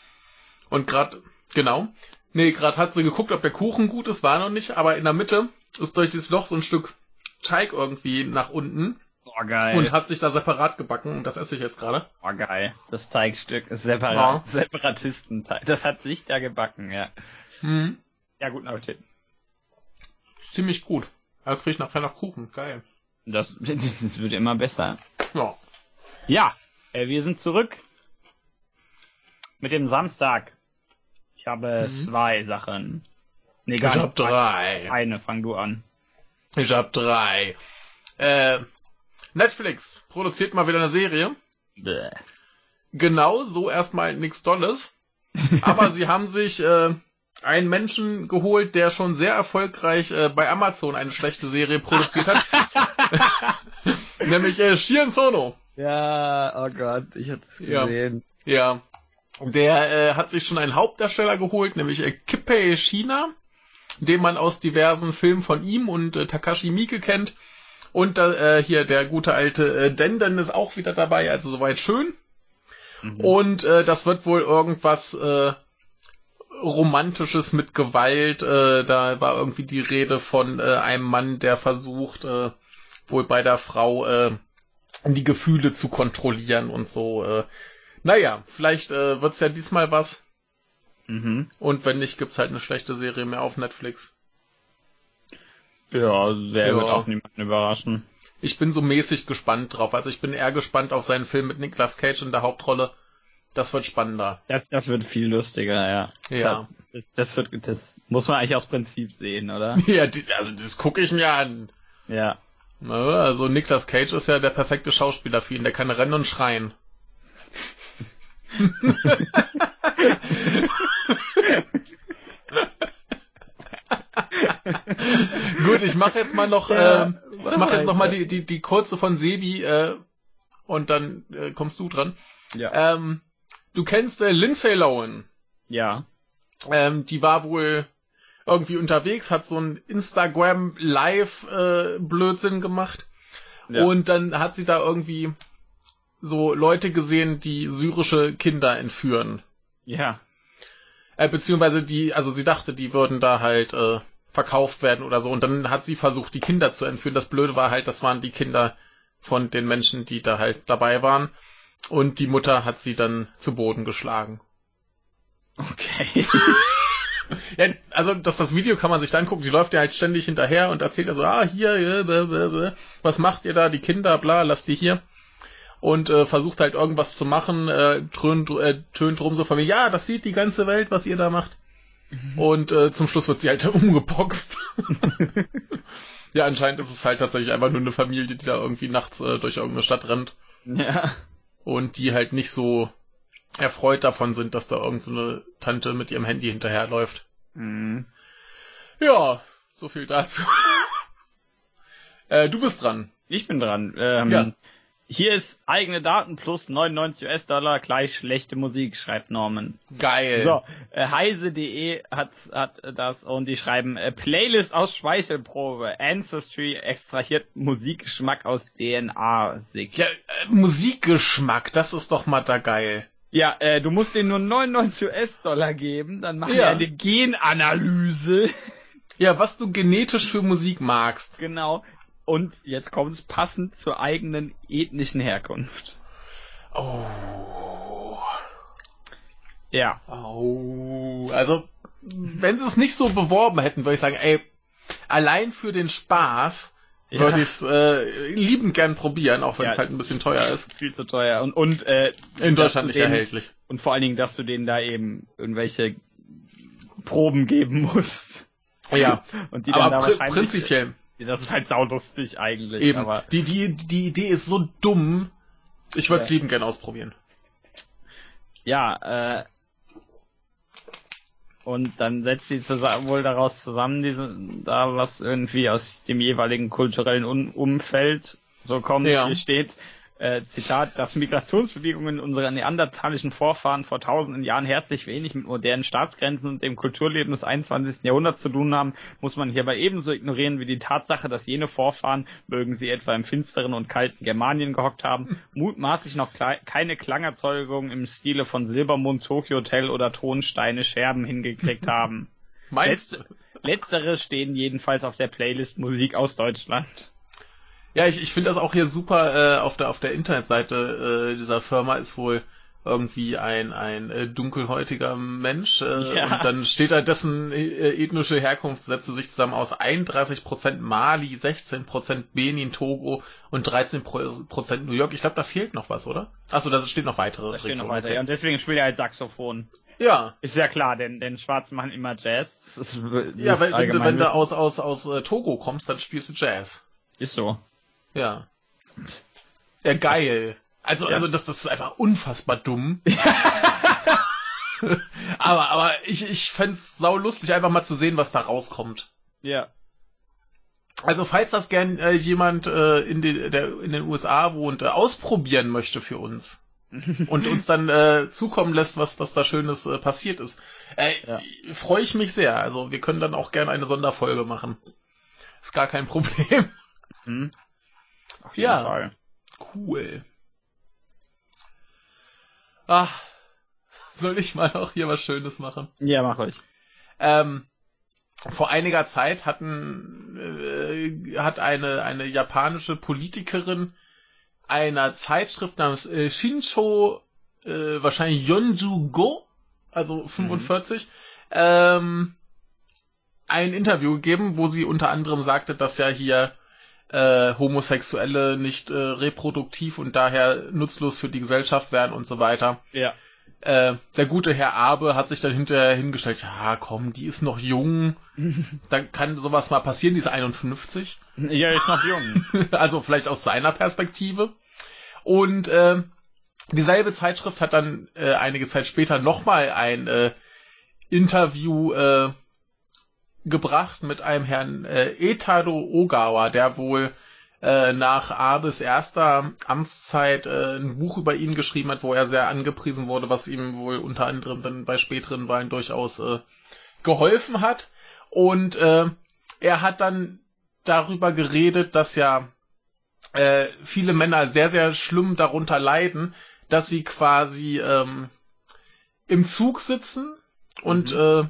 S2: Und gerade genau. Nee, gerade hat sie geguckt, ob der Kuchen gut ist, war noch nicht, aber in der Mitte ist durch dieses Loch so ein Stück Teig irgendwie nach unten
S1: Oh, geil.
S2: und hat sich da separat gebacken und das esse ich jetzt gerade.
S1: oh, geil. Das Teigstück ist separat.
S2: Ja.
S1: Separatistenteig. Das hat sich da gebacken, ja.
S2: Mhm.
S1: Ja, guten Appetit.
S2: Ziemlich gut. Er kriegt nachher noch Kuchen. Geil.
S1: Das, das wird immer besser.
S2: Ja.
S1: Ja, äh, wir sind zurück mit dem Samstag. Ich habe
S2: Mhm.
S1: zwei Sachen. Nee,
S2: Ich
S1: gar
S2: hab
S1: nicht.
S2: drei.
S1: Eine, fang du an.
S2: Ich hab drei. Äh, Netflix produziert mal wieder eine Serie.
S1: Bäh.
S2: Genau, so erstmal nichts Dolles. Aber sie haben sich äh, einen Menschen geholt, der schon sehr erfolgreich äh, bei Amazon eine schlechte Serie produziert hat. Nämlich äh, Shion Sono.
S1: Ja, oh Gott, ich hab's
S2: Ja.
S1: gesehen.
S2: Ja. Der äh, hat sich schon einen Hauptdarsteller geholt, nämlich äh, Kippei China, den man aus diversen Filmen von ihm und äh, Takashi Miike kennt. Und äh, hier der gute alte äh, Denden ist auch wieder dabei, also soweit schön.
S1: Mhm.
S2: Und äh, das wird wohl irgendwas äh, Romantisches mit Gewalt. Äh, da war irgendwie die Rede von äh, einem Mann, der versucht, äh, wohl bei der Frau äh, die Gefühle zu kontrollieren und so. Äh, naja, vielleicht äh, wird's ja diesmal was.
S1: Mhm.
S2: Und wenn nicht, gibt's halt eine schlechte Serie mehr auf Netflix.
S1: Ja, der
S2: Ja.
S1: wird auch niemanden überraschen.
S2: Ich bin so mäßig gespannt drauf. Also ich bin eher gespannt auf seinen Film mit Nicolas Cage in der Hauptrolle. Das wird spannender.
S1: Das, das wird viel lustiger, ja.
S2: Ja.
S1: Das, das wird, das muss man eigentlich aus Prinzip sehen, oder?
S2: Ja, die, also das gucke ich mir an.
S1: Ja.
S2: Ne, Also Nicolas Cage ist ja der perfekte Schauspieler für ihn. Der kann rennen und schreien. Gut, ich mache jetzt mal noch,
S1: Ja,
S2: ähm, ich mache jetzt noch mal die, die, die kurze von Sebi äh, und dann äh, kommst du dran.
S1: Ja.
S2: Ähm, du kennst äh, Lindsay Lohan.
S1: ja.
S2: Ähm, die war wohl irgendwie unterwegs, hat so ein Instagram Live äh, Blödsinn gemacht.
S1: Ja.
S2: Und dann hat sie da irgendwie so Leute gesehen, die syrische Kinder entführen.
S1: Ja.
S2: Äh, beziehungsweise die, also sie dachte, die würden da halt äh, verkauft werden oder so. Und dann hat sie versucht, die Kinder zu entführen. Das Blöde war halt, das waren die Kinder von den Menschen, die da halt dabei waren. Und die Mutter hat sie dann zu Boden geschlagen.
S1: Okay.
S2: ja, also das, das Video kann man sich dann angucken, die läuft ja halt ständig hinterher und erzählt ja so, ah, hier, ja, blah, blah, blah. was macht ihr da, die Kinder, bla, lasst die hier. Und äh, versucht halt irgendwas zu machen, äh, tönt, äh, tönt rum so von mir, ja, das sieht die ganze Welt, was ihr da macht. Mhm. Und äh, zum Schluss wird sie halt umgeboxt. ja, anscheinend ist es halt tatsächlich einfach nur eine Familie, die da irgendwie nachts äh, durch irgendeine Stadt rennt.
S1: Ja.
S2: Und die halt nicht so erfreut davon sind, dass da irgendeine so Tante mit ihrem Handy hinterherläuft.
S1: Mhm.
S2: Ja, so viel dazu. äh, du bist dran.
S1: Ich bin dran. Ähm, ja. Hier ist eigene Daten plus 99 US-Dollar gleich schlechte Musik, schreibt Norman.
S2: Geil.
S1: So, äh, heise.de hat, hat das und die schreiben äh, Playlist aus Speichelprobe. Ancestry extrahiert Musikgeschmack aus DNA-Sick.
S2: Ja, äh, Musikgeschmack, das ist doch mal da geil.
S1: Ja, äh, du musst denen nur 99 US-Dollar geben, dann machen ja. die eine Genanalyse.
S2: Ja, was du genetisch für Musik magst.
S1: Genau. Und jetzt kommt's passend zur eigenen ethnischen Herkunft.
S2: Oh.
S1: Ja.
S2: Oh. Also, wenn sie es nicht so beworben hätten, würde ich sagen, ey, allein für den Spaß ja. würde ich es äh, liebend gern probieren, auch wenn es ja, halt ein bisschen teuer ist.
S1: Viel zu teuer. Und, und äh,
S2: in Deutschland nicht denen, erhältlich.
S1: Und vor allen Dingen, dass du denen da eben irgendwelche Proben geben musst.
S2: Ja.
S1: und die dann
S2: aber da pr prinzipiell.
S1: Das ist halt saulustig eigentlich.
S2: Eben.
S1: Aber
S2: die, die, die Idee ist so dumm. Ich würde es ja. liebend gern ausprobieren.
S1: Ja, äh, und dann setzt sie zusammen, wohl daraus zusammen, diese, da was irgendwie aus dem jeweiligen kulturellen Un Umfeld so kommt, ja. hier steht, äh, Zitat, dass Migrationsbewegungen unserer neandertalischen Vorfahren vor tausenden Jahren herzlich wenig mit modernen Staatsgrenzen und dem Kulturleben des 21. Jahrhunderts zu tun haben, muss man hierbei ebenso ignorieren wie die Tatsache, dass jene Vorfahren, mögen sie etwa im finsteren und kalten Germanien gehockt haben, mutmaßlich noch keine Klangerzeugung im Stile von Silbermond, Tokyo Hotel oder Tonsteine Scherben hingekriegt haben.
S2: Meinst
S1: Letz Letztere stehen jedenfalls auf der Playlist Musik aus Deutschland.
S2: Ja, ich, ich finde das auch hier super. Äh, auf der auf der Internetseite äh, dieser Firma ist wohl irgendwie ein ein äh, dunkelhäutiger Mensch äh, ja. und dann steht da dessen äh, ethnische Herkunft setze sich zusammen aus 31% Mali, 16% Benin, Togo und 13% New York. Ich glaube, da fehlt noch was, oder? Achso, da steht noch weitere.
S1: Da steht noch weiter, ja. Und deswegen spielt er halt Saxophon.
S2: Ja.
S1: Ist ja klar, denn, denn Schwarze machen immer Jazz.
S2: Ja, wenn, wenn, wenn du aus, aus, aus äh, Togo kommst, dann spielst du Jazz.
S1: Ist so.
S2: Ja. Ja, geil. Also, ja. also das, das ist einfach unfassbar dumm. aber, aber ich, ich fände sau lustig, einfach mal zu sehen, was da rauskommt.
S1: Ja.
S2: Also, falls das gern äh, jemand äh, in, den, der in den USA wohnt, äh, ausprobieren möchte für uns und uns dann äh, zukommen lässt, was, was da Schönes äh, passiert ist, äh, ja. freue ich mich sehr. Also, wir können dann auch gern eine Sonderfolge machen. Ist gar kein Problem.
S1: Hm.
S2: Auf jeden ja, Fall. Cool. Ach, soll ich mal noch hier was Schönes machen?
S1: Ja, mach euch.
S2: Ähm, vor einiger Zeit hatten, äh, hat eine, eine japanische Politikerin einer Zeitschrift namens äh, Shincho, äh, wahrscheinlich Yonju Go, also 45, mhm. ähm, ein Interview gegeben, wo sie unter anderem sagte, dass ja hier äh, Homosexuelle nicht äh, reproduktiv und daher nutzlos für die Gesellschaft wären und so weiter.
S1: Ja.
S2: Äh, der gute Herr Abe hat sich dann hinterher hingestellt, ja komm, die ist noch jung, dann kann sowas mal passieren, die ist 51.
S1: Ja, ist noch jung.
S2: also vielleicht aus seiner Perspektive. Und äh, dieselbe Zeitschrift hat dann äh, einige Zeit später nochmal ein äh, Interview äh, gebracht mit einem Herrn äh, Etaro Ogawa, der wohl äh, nach Abes erster Amtszeit äh, ein Buch über ihn geschrieben hat, wo er sehr angepriesen wurde, was ihm wohl unter anderem dann bei späteren Wahlen durchaus äh, geholfen hat. Und äh, er hat dann darüber geredet, dass ja äh, viele Männer sehr, sehr schlimm darunter leiden, dass sie quasi ähm, im Zug sitzen und mhm. äh,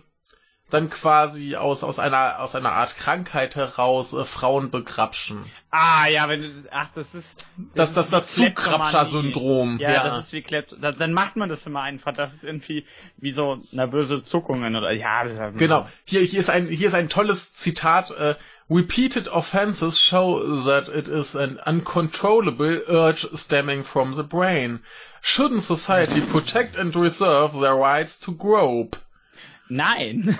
S2: dann quasi aus, aus einer, aus einer Art Krankheit heraus äh, Frauen begrapschen.
S1: Ah, ja, wenn du, ach, das ist,
S2: Das, das, das,
S1: ist wie
S2: Zukrapscher-Syndrom.
S1: Ja, das ist wie Klept, da, dann macht man das immer einfach. Das ist irgendwie wie so nervöse Zuckungen oder, ja, das ist halt
S2: Genau. Hier, hier ist ein, hier ist ein tolles Zitat. Äh, Repeated offenses show that it is an uncontrollable urge stemming from the brain. Shouldn't society protect and reserve their rights to grope?
S1: Nein.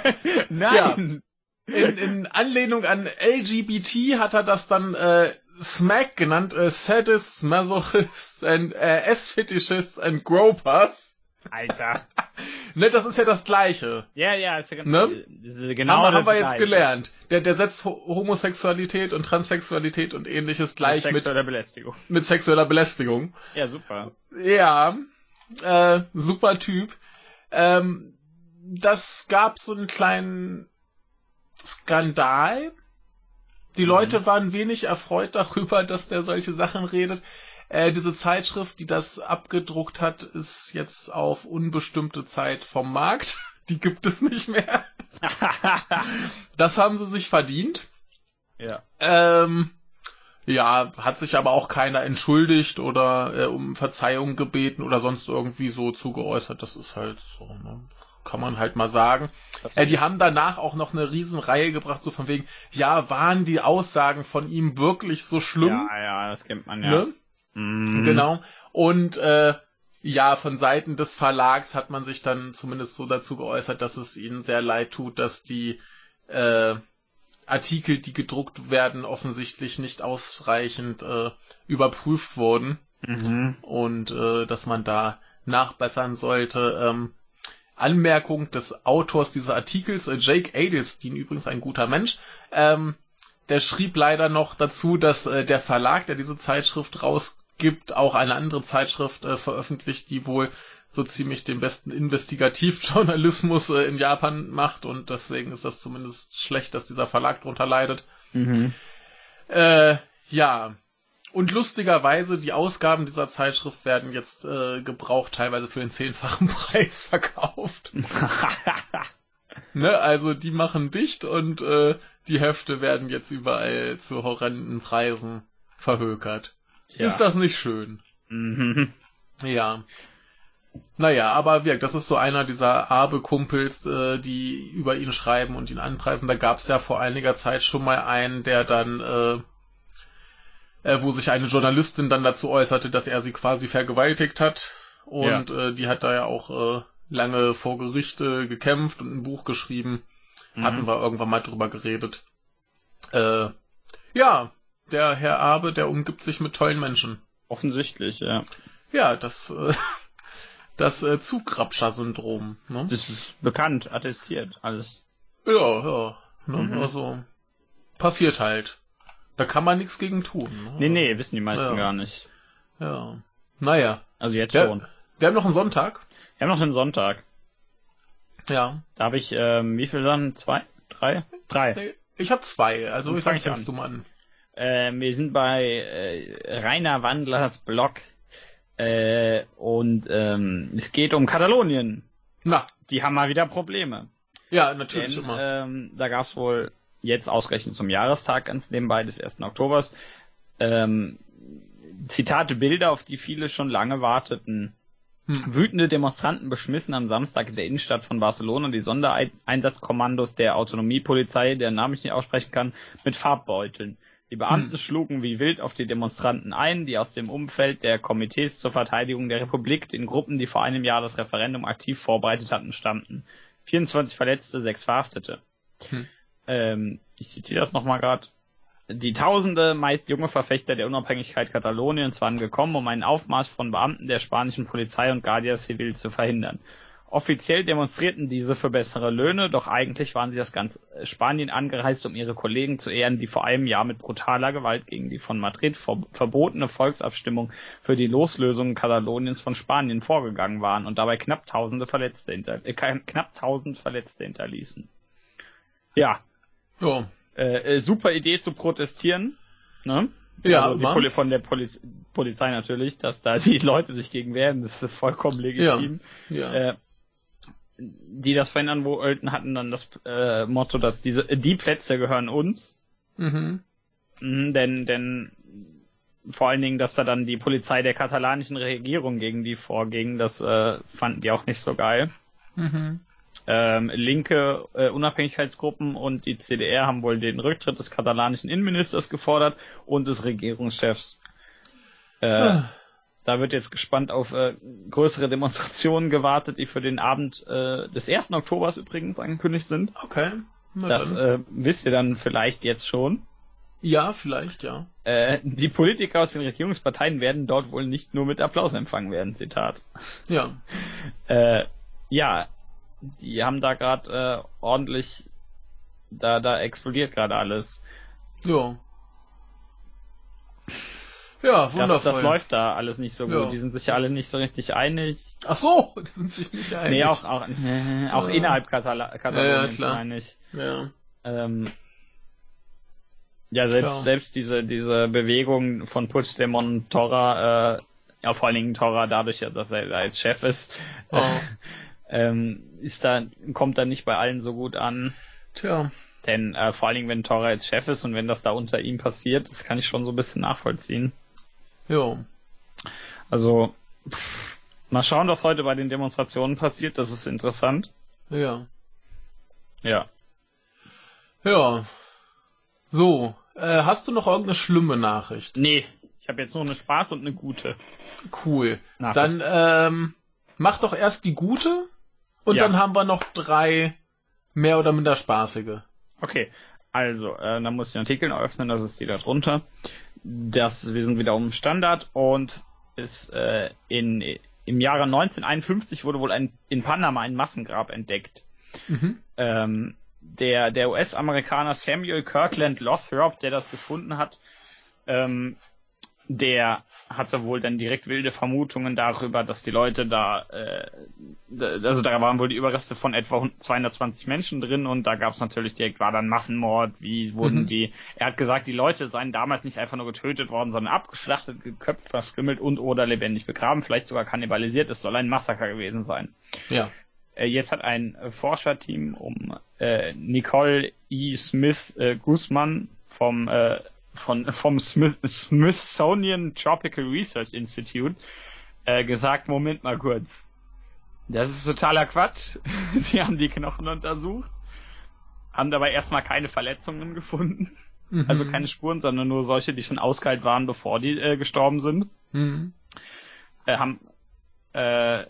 S1: Nein.
S2: In, in Anlehnung an LGBT hat er das dann äh, Smack genannt, äh, Sadists, Masochists and äh, S-Fetishists and Gropers.
S1: Alter.
S2: Ne, das ist ja das Gleiche.
S1: Ja, ja, ist ja
S2: Ne?
S1: das ist genau
S2: haben,
S1: das
S2: haben wir jetzt
S1: Gleiche.
S2: gelernt. Der, der setzt Ho- Homosexualität und Transsexualität und ähnliches gleich mit,
S1: Sexuelle Belästigung.
S2: mit sexueller Belästigung.
S1: Ja, super.
S2: Ja, äh, super Typ. Ähm, das gab so einen kleinen Skandal. Die Leute waren wenig erfreut darüber, dass der solche Sachen redet. Äh, diese Zeitschrift, die das abgedruckt hat, ist jetzt auf unbestimmte Zeit vom Markt. Die gibt es nicht mehr. Das haben sie sich verdient.
S1: ja.
S2: Ähm, ja, hat sich aber auch keiner entschuldigt oder äh, um Verzeihung gebeten oder sonst irgendwie so zugeäußert. Das ist halt so, ne? Kann man halt mal sagen. Äh, die haben danach auch noch eine Riesenreihe gebracht, so von wegen, ja, waren die Aussagen von ihm wirklich so schlimm?
S1: Ja, ja, das kennt man ja.
S2: Ne?
S1: Mhm.
S2: Genau. Und äh, ja, von Seiten des Verlags hat man sich dann zumindest so dazu geäußert, dass es ihnen sehr leid tut, dass die äh, Artikel, die gedruckt werden, offensichtlich nicht ausreichend äh, überprüft wurden
S1: Mhm.
S2: und äh, dass man da nachbessern sollte. Ähm, Anmerkung des Autors dieses Artikels, äh, Jake Adelstein, übrigens ein guter Mensch, ähm, der schrieb leider noch dazu, dass äh, der Verlag, der diese Zeitschrift rausgibt, auch eine andere Zeitschrift äh, veröffentlicht, die wohl so ziemlich den besten Investigativjournalismus äh, in Japan macht und deswegen ist das zumindest schlecht, dass dieser Verlag drunter leidet.
S1: Mhm.
S2: Äh, ja. Und lustigerweise, die Ausgaben dieser Zeitschrift werden jetzt äh, gebraucht teilweise für den zehnfachen Preis verkauft. Ne? Also die machen dicht und äh, die Hefte werden jetzt überall zu horrenden Preisen verhökert.
S1: ja.
S2: Ist das nicht schön?
S1: Mhm.
S2: Ja. Naja, aber wirkt, das ist so einer dieser Abe-Kumpels, äh, die über ihn schreiben und ihn anpreisen. Da gab es ja vor einiger Zeit schon mal einen, der dann, äh, äh, wo sich eine Journalistin dann dazu äußerte, dass er sie quasi vergewaltigt hat. Und äh, die hat da ja auch äh, lange vor Gerichte gekämpft und ein Buch geschrieben. Hatten
S1: Mhm.
S2: wir irgendwann mal drüber geredet. Äh, ja, der Herr Abe, der umgibt sich mit tollen Menschen.
S1: Offensichtlich, ja.
S2: Ja, das, äh, das äh, Zugrapscher-Syndrom. Ne?
S1: Das ist bekannt, attestiert, alles.
S2: Ja, ja. Ne?
S1: Mhm.
S2: Also passiert halt. Da kann man nichts gegen tun. Ne?
S1: Nee, nee, wissen die meisten
S2: Ja.
S1: gar nicht.
S2: Ja. Naja.
S1: Also jetzt
S2: Ja.
S1: schon.
S2: Wir haben noch einen Sonntag.
S1: Wir haben noch den Sonntag.
S2: Ja.
S1: Da habe ich, ähm, wie viel dann? Zwei? Drei? Drei.
S2: Nee, Ich habe zwei, also
S1: Dann
S2: ich
S1: fang
S2: sag,
S1: ich
S2: fängst
S1: an.
S2: du mal an.
S1: Ähm, wir sind bei äh, Rainer Wandlers Blog. Äh, und ähm, es geht um Katalonien.
S2: Na,
S1: Die haben mal wieder Probleme.
S2: ja, natürlich
S1: Denn,
S2: immer.
S1: ähm, da gab es wohl jetzt ausgerechnet zum Jahrestag ganz nebenbei des 1. Oktobers ähm, Zitate, Bilder, auf die viele schon lange warteten.
S2: Hm.
S1: Wütende Demonstranten beschmissen am Samstag in der Innenstadt von Barcelona die Sondereinsatzkommandos der Autonomiepolizei, deren Namen ich nicht aussprechen kann, mit Farbbeuteln. Die Beamten
S2: Hm.
S1: schlugen wie wild auf die Demonstranten ein, die aus dem Umfeld der Komitees zur Verteidigung der Republik, den Gruppen, die vor einem Jahr das Referendum aktiv vorbereitet hatten, stammten. 24 Verletzte, sechs Verhaftete.
S2: Hm.
S1: Ähm, ich zitiere das nochmal gerade. Die Tausende, meist junge Verfechter der Unabhängigkeit Kataloniens waren gekommen, um einen Aufmarsch von Beamten der spanischen Polizei und Guardia Civil zu verhindern. Offiziell demonstrierten diese für bessere Löhne, doch eigentlich waren sie aus ganz Spanien angereist, um ihre Kollegen zu ehren, die vor einem Jahr mit brutaler Gewalt gegen die von Madrid ver verbotene Volksabstimmung für die Loslösung Kataloniens von Spanien vorgegangen waren und dabei knapp tausende Verletzte hinter äh, knapp tausend Verletzte hinterließen. Ja,
S2: Ja.
S1: äh, äh, super Idee zu protestieren. Ne?
S2: Ja,
S1: also die. Poli von der Poliz Polizei natürlich, dass da die Leute sich gegen wehren, das ist vollkommen legitim.
S2: Ja.
S1: Äh, die das verhindern wollten, hatten dann das äh, Motto, dass diese die Plätze gehören uns.
S2: Mhm.
S1: Mhm, denn, denn vor allen Dingen, dass da dann die Polizei der katalanischen Regierung gegen die vorging, das äh, fanden die auch nicht so geil.
S2: Mhm.
S1: Ähm, linke äh, Unabhängigkeitsgruppen und die CDR haben wohl den Rücktritt des katalanischen Innenministers gefordert und des Regierungschefs. Äh,
S2: Ah.
S1: Da wird jetzt gespannt auf äh, größere Demonstrationen gewartet, die für den Abend äh, des 1. Oktobers übrigens angekündigt sind.
S2: Okay. Na
S1: Das
S2: dann.
S1: äh, wisst ihr dann vielleicht jetzt schon.
S2: ja, vielleicht, ja.
S1: Äh, die Politiker aus den Regierungsparteien werden dort wohl nicht nur mit Applaus empfangen werden, Zitat.
S2: Ja.
S1: Äh, ja, die haben da gerade äh, ordentlich, da, da explodiert gerade alles.
S2: Ja. Ja, wundervoll.
S1: Das, das läuft da alles nicht so gut.
S2: Ja.
S1: Die sind sich ja alle nicht so richtig einig.
S2: Ach so, die sind sich nicht einig.
S1: Nee, auch, auch, äh, auch
S2: Ja.
S1: innerhalb Katala Kataloniens,
S2: klar.
S1: meine ich.
S2: Ja.
S1: Ähm, ja, selbst,
S2: Klar.
S1: selbst diese, diese Bewegung von Puigdemont Torra, äh, ja, vor allen Dingen Torra dadurch, ja, dass er da als Chef ist,
S2: Oh.
S1: ähm, ist da, kommt da nicht bei allen so gut an.
S2: Tja.
S1: Denn äh, vor allen Dingen, wenn Torra jetzt Chef ist und wenn das da unter ihm passiert, das kann ich schon so ein bisschen nachvollziehen.
S2: Ja.
S1: Also, pff, mal schauen, was heute bei den Demonstrationen passiert, das ist interessant.
S2: Ja.
S1: Ja.
S2: Ja. So. Äh, hast du noch irgendeine schlimme Nachricht?
S1: Nee, ich habe jetzt nur eine Spaß und eine gute.
S2: Cool.
S1: Nachricht.
S2: Dann ähm, mach doch erst die gute und
S1: Ja.
S2: dann haben wir noch drei mehr oder minder spaßige.
S1: Okay, also, äh, dann muss ich den Artikel öffnen, das ist die da drunter. Das, wir sind wieder um Standard und ist äh, in, im Jahre 1951 wurde wohl ein, in Panama ein Massengrab entdeckt.
S2: Mhm.
S1: Ähm, der der US-Amerikaner Samuel Kirkland Lothrop, der das gefunden hat, ähm, der hatte wohl dann direkt wilde Vermutungen darüber, dass die Leute da, äh, also da waren wohl die Überreste von etwa 220 Menschen drin und da gab es natürlich direkt, war dann Massenmord, wie wurden
S2: Mhm.
S1: die, er hat gesagt, die Leute seien damals nicht einfach nur getötet worden, sondern abgeschlachtet, geköpft, verstümmelt und oder lebendig begraben, vielleicht sogar kannibalisiert, es soll ein Massaker gewesen sein.
S2: Ja.
S1: Äh, Jetzt hat ein äh, Forscherteam um äh, Nicole E. Smith äh, Guzman vom äh, von vom Smith, Smithsonian Tropical Research Institute äh, gesagt, Moment mal kurz. Das ist totaler Quatsch. Sie haben die Knochen untersucht, haben dabei erstmal keine Verletzungen gefunden,
S2: Mhm.
S1: also keine Spuren, sondern nur solche, die schon ausgeheilt waren, bevor die äh, gestorben sind
S2: Mhm.
S1: äh, haben, äh,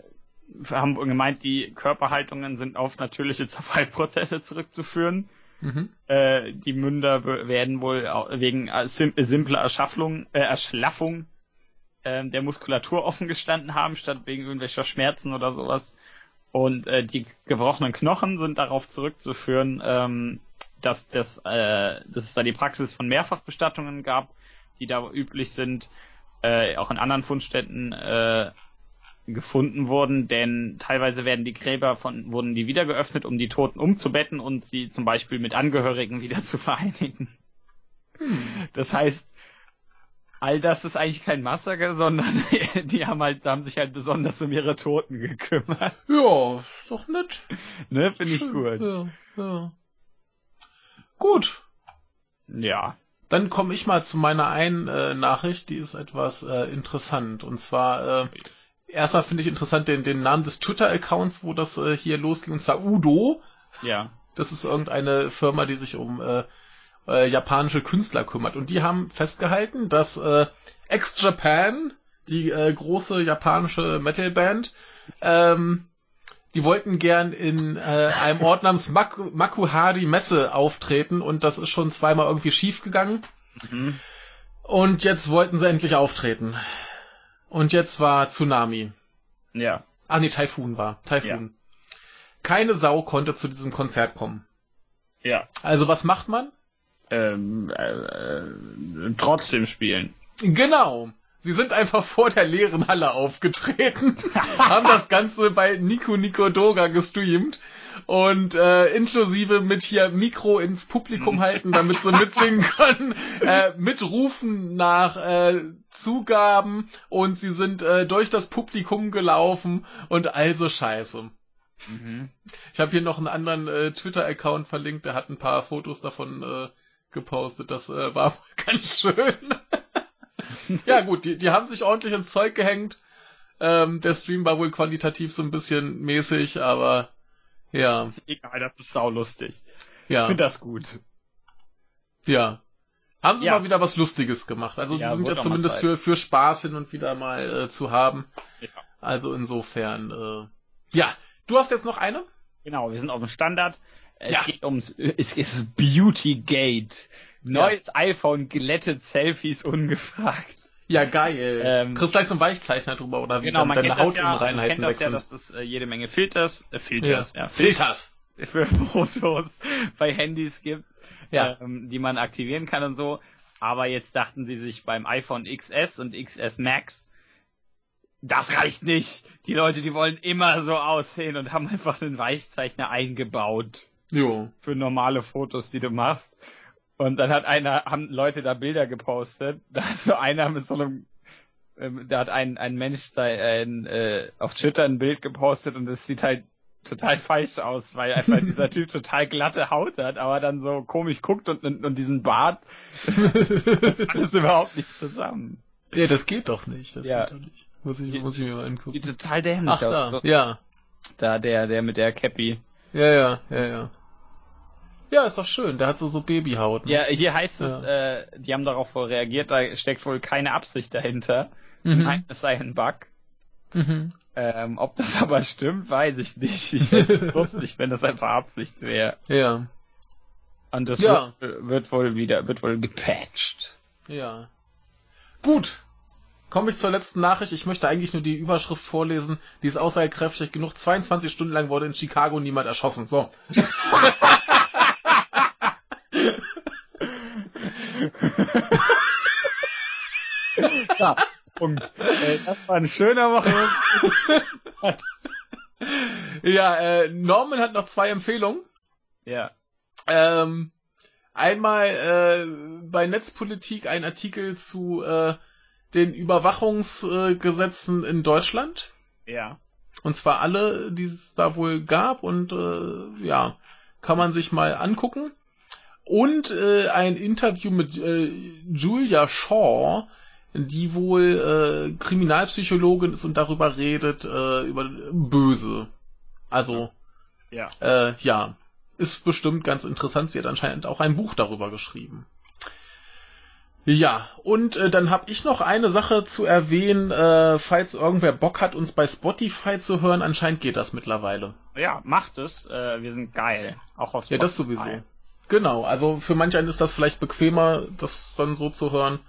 S1: haben gemeint, die Körperhaltungen sind auf natürliche Zerfallprozesse zurückzuführen.
S2: Mhm.
S1: Äh, die Münder werden wohl wegen äh, sim äh, simpler Erschaffung, äh, Erschlaffung äh, der Muskulatur offen gestanden haben, statt wegen irgendwelcher Schmerzen oder sowas. Und äh, die gebrochenen Knochen sind darauf zurückzuführen, ähm, dass, das, äh, dass es da die Praxis von Mehrfachbestattungen gab, die da üblich sind, äh, auch in anderen Fundstätten äh, gefunden wurden, denn teilweise werden die Gräber von, wurden die wieder geöffnet, um die Toten umzubetten und sie zum Beispiel mit Angehörigen wieder zu vereinigen. Das heißt, all das ist eigentlich kein Massaker, sondern die haben halt, haben sich halt besonders um ihre Toten gekümmert.
S2: Ja, ist doch nett.
S1: Ne, finde ich gut.
S2: Ja, ja. Gut.
S1: Ja.
S2: Dann komme ich mal zu meiner einen äh, Nachricht, die ist etwas äh, interessant. Und zwar, äh, erstmal finde ich interessant den, den Namen des Twitter-Accounts, wo das äh, hier losging, und zwar Udo.
S1: Ja.
S2: Das ist irgendeine Firma, die sich um äh, äh, japanische Künstler kümmert. Und die haben festgehalten, dass äh, X-Japan, die äh, große japanische Metalband, ähm, die wollten gern in äh, einem Ort namens Maku Makuhari Messe auftreten und das ist schon zweimal irgendwie schief gegangen.
S1: Mhm.
S2: Und jetzt wollten sie endlich auftreten. Und jetzt war Tsunami.
S1: Ja.
S2: Ah nee, Taifun war. Taifun. Keine Sau konnte zu diesem Konzert kommen.
S1: Ja.
S2: Also was macht man?
S1: Ähm, äh, äh, trotzdem spielen.
S2: Genau. Sie sind einfach vor der leeren Halle aufgetreten, haben das Ganze bei Nico Nico Doga gestreamt und äh, inklusive mit hier Mikro ins Publikum halten, damit sie mitsingen können, äh, mitrufen nach äh, Zugaben und sie sind äh, durch das Publikum gelaufen und also Scheiße. Mhm. Ich habe hier noch einen anderen äh, Twitter-Account verlinkt, der hat ein paar Fotos davon äh, gepostet. Das äh, war ganz schön. ja gut, die, die haben sich ordentlich ins Zeug gehängt. Ähm, der Stream war wohl qualitativ so ein bisschen mäßig, aber ja.
S1: Egal, das ist saulustig.
S2: Ja.
S1: Ich finde das gut.
S2: Ja. Haben sie
S1: Ja.
S2: mal wieder was Lustiges gemacht. Also
S1: Ja,
S2: die sind ja zumindest für, für Spaß hin und wieder mal äh, zu haben.
S1: Ja.
S2: Also insofern, äh, ja. Du hast jetzt noch eine?
S1: Genau, wir sind auf dem Standard. Es
S2: Ja.
S1: geht ums, es ist Beauty Gate. Neues iPhone glättet Selfies ungefragt.
S2: Ja, geil.
S1: Ähm,
S2: Kriegst gleich so einen Weichzeichner drüber oder wie
S1: Genau,
S2: dann
S1: man
S2: deine
S1: kennt das ja, man
S2: Hautunreinheiten
S1: kennt das ja, dass es äh, jede Menge Filters, äh, Filters, ja,
S2: Filters.
S1: für Fotos bei Handys gibt,
S2: Ja.
S1: ähm, die man aktivieren kann und so. Aber jetzt dachten sie sich beim iPhone XS und XS Max, das reicht nicht. Die Leute, die wollen immer so aussehen und haben einfach einen Weichzeichner eingebaut
S2: Jo.
S1: für normale Fotos, die du machst. Und dann hat einer, haben Leute da Bilder gepostet. Da hat so einer mit so einem, ähm, da hat ein, ein Mensch sei, ein, äh, auf Twitter ein Bild gepostet und es sieht halt total falsch aus, weil einfach dieser Typ total glatte Haut hat, aber dann so komisch guckt und, und, und diesen Bart, alles überhaupt nicht zusammen.
S2: Ja, das geht doch nicht. Das
S1: Ja.
S2: geht doch nicht. Muss ich, muss ich mir mal angucken.
S1: Sieht total dämlich
S2: Ach,
S1: aus.
S2: da. Ja.
S1: da der, der mit der Cappy.
S2: Ja, ja, ja, ja. Ja, ist doch schön. Der hat so, so Babyhaut. Ne?
S1: Ja, hier heißt es,
S2: Ja.
S1: äh, die haben darauf wohl reagiert, da steckt wohl keine Absicht dahinter. Sie
S2: Mhm.
S1: meinten, es sei ein Bug.
S2: Mhm.
S1: Ähm, ob das aber stimmt, weiß ich nicht. Ich fände es lustig, wenn das einfach Absicht wäre.
S2: Ja.
S1: Und das
S2: Ja.
S1: wird, wird wohl wieder, wird wohl gepatcht.
S2: Ja. Gut. Komme ich zur letzten Nachricht. Ich möchte eigentlich nur die Überschrift vorlesen. Die ist aussagekräftig genug. 22 Stunden lang wurde in Chicago niemand erschossen. So.
S1: Ja, Punkt. Äh, das war ein schöner Woche.
S2: Ja, äh, Norman hat noch zwei Empfehlungen.
S1: ja.
S2: Ähm, einmal äh, bei Netzpolitik ein Artikel zu äh, den Überwachungsgesetzen in Deutschland.
S1: Ja.
S2: Und zwar alle, die es da wohl gab und äh, ja, kann man sich mal angucken. Und äh, ein Interview mit äh, Julia Shaw, die wohl äh, Kriminalpsychologin ist und darüber redet, äh, über Böse. Also,
S1: Ja.
S2: äh, ja, ist bestimmt ganz interessant. Sie hat anscheinend auch ein Buch darüber geschrieben. Ja, und äh, dann habe ich noch eine Sache zu erwähnen, äh, falls irgendwer Bock hat, uns bei Spotify zu hören. Anscheinend geht das mittlerweile.
S1: Ja, macht es. Äh, wir sind geil. Auch auf
S2: Ja, das
S1: Spotify.
S2: sowieso. Genau, also für manch einen ist das vielleicht bequemer, das dann so zu hören.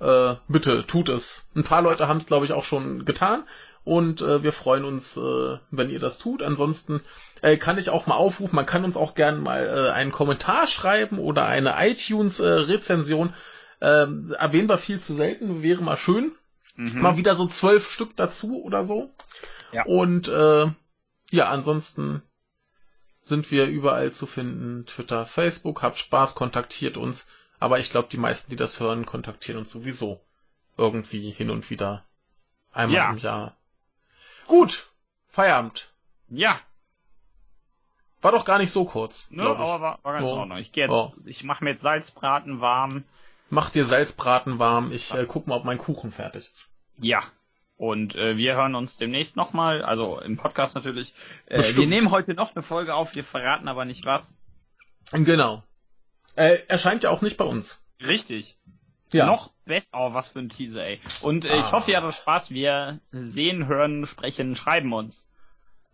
S2: Äh, bitte, tut es. Ein paar Leute haben es, glaube ich, auch schon getan. Und äh, wir freuen uns, äh, wenn ihr das tut. Ansonsten äh, kann ich auch mal aufrufen, man kann uns auch gerne mal äh, einen Kommentar schreiben oder eine iTunes-Rezension. Ähm, erwähnen wir viel zu selten, wäre mal schön.
S1: Mhm.
S2: Mal wieder so zwölf Stück dazu oder so.
S1: Ja.
S2: Und äh, ja, ansonsten sind wir überall zu finden. Twitter, Facebook, habt Spaß, kontaktiert uns. Aber ich glaube, die meisten, die das hören, kontaktieren uns sowieso irgendwie hin und wieder. Einmal
S1: Ja.
S2: im Jahr. Gut, Feierabend.
S1: Ja,
S2: War doch gar nicht so kurz.
S1: ne,
S2: ich.
S1: aber war, war ganz
S2: Ja.
S1: in Ordnung. Ich gehe jetzt,
S2: Ja.
S1: ich mache mir jetzt Salzbraten warm.
S2: Mach dir Salzbraten warm. Ich äh, guck mal, ob mein Kuchen fertig ist.
S1: Ja. Und äh, wir hören uns demnächst nochmal, also im Podcast natürlich. Äh, wir nehmen heute noch eine Folge auf, wir verraten aber nicht was.
S2: Genau. Äh, erscheint ja auch nicht bei uns.
S1: Richtig.
S2: Ja.
S1: Noch besser. Oh, was für ein Teaser, ey. Und äh, ich
S2: Ah.
S1: hoffe, ihr hattet Spaß. Wir sehen, hören, sprechen, schreiben uns.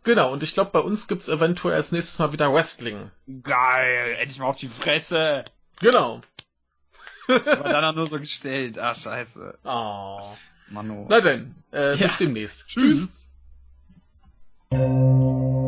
S2: Genau, und ich glaube, bei uns gibt's eventuell als nächstes Mal wieder Wrestling.
S1: Geil. Endlich mal auf die Fresse.
S2: Genau.
S1: Aber dann auch nur so gestellt. Ach, scheiße.
S2: Oh.
S1: Manu.
S2: Na denn, äh,
S1: Ja.
S2: bis demnächst.
S1: Tschüss.
S2: Tschüss.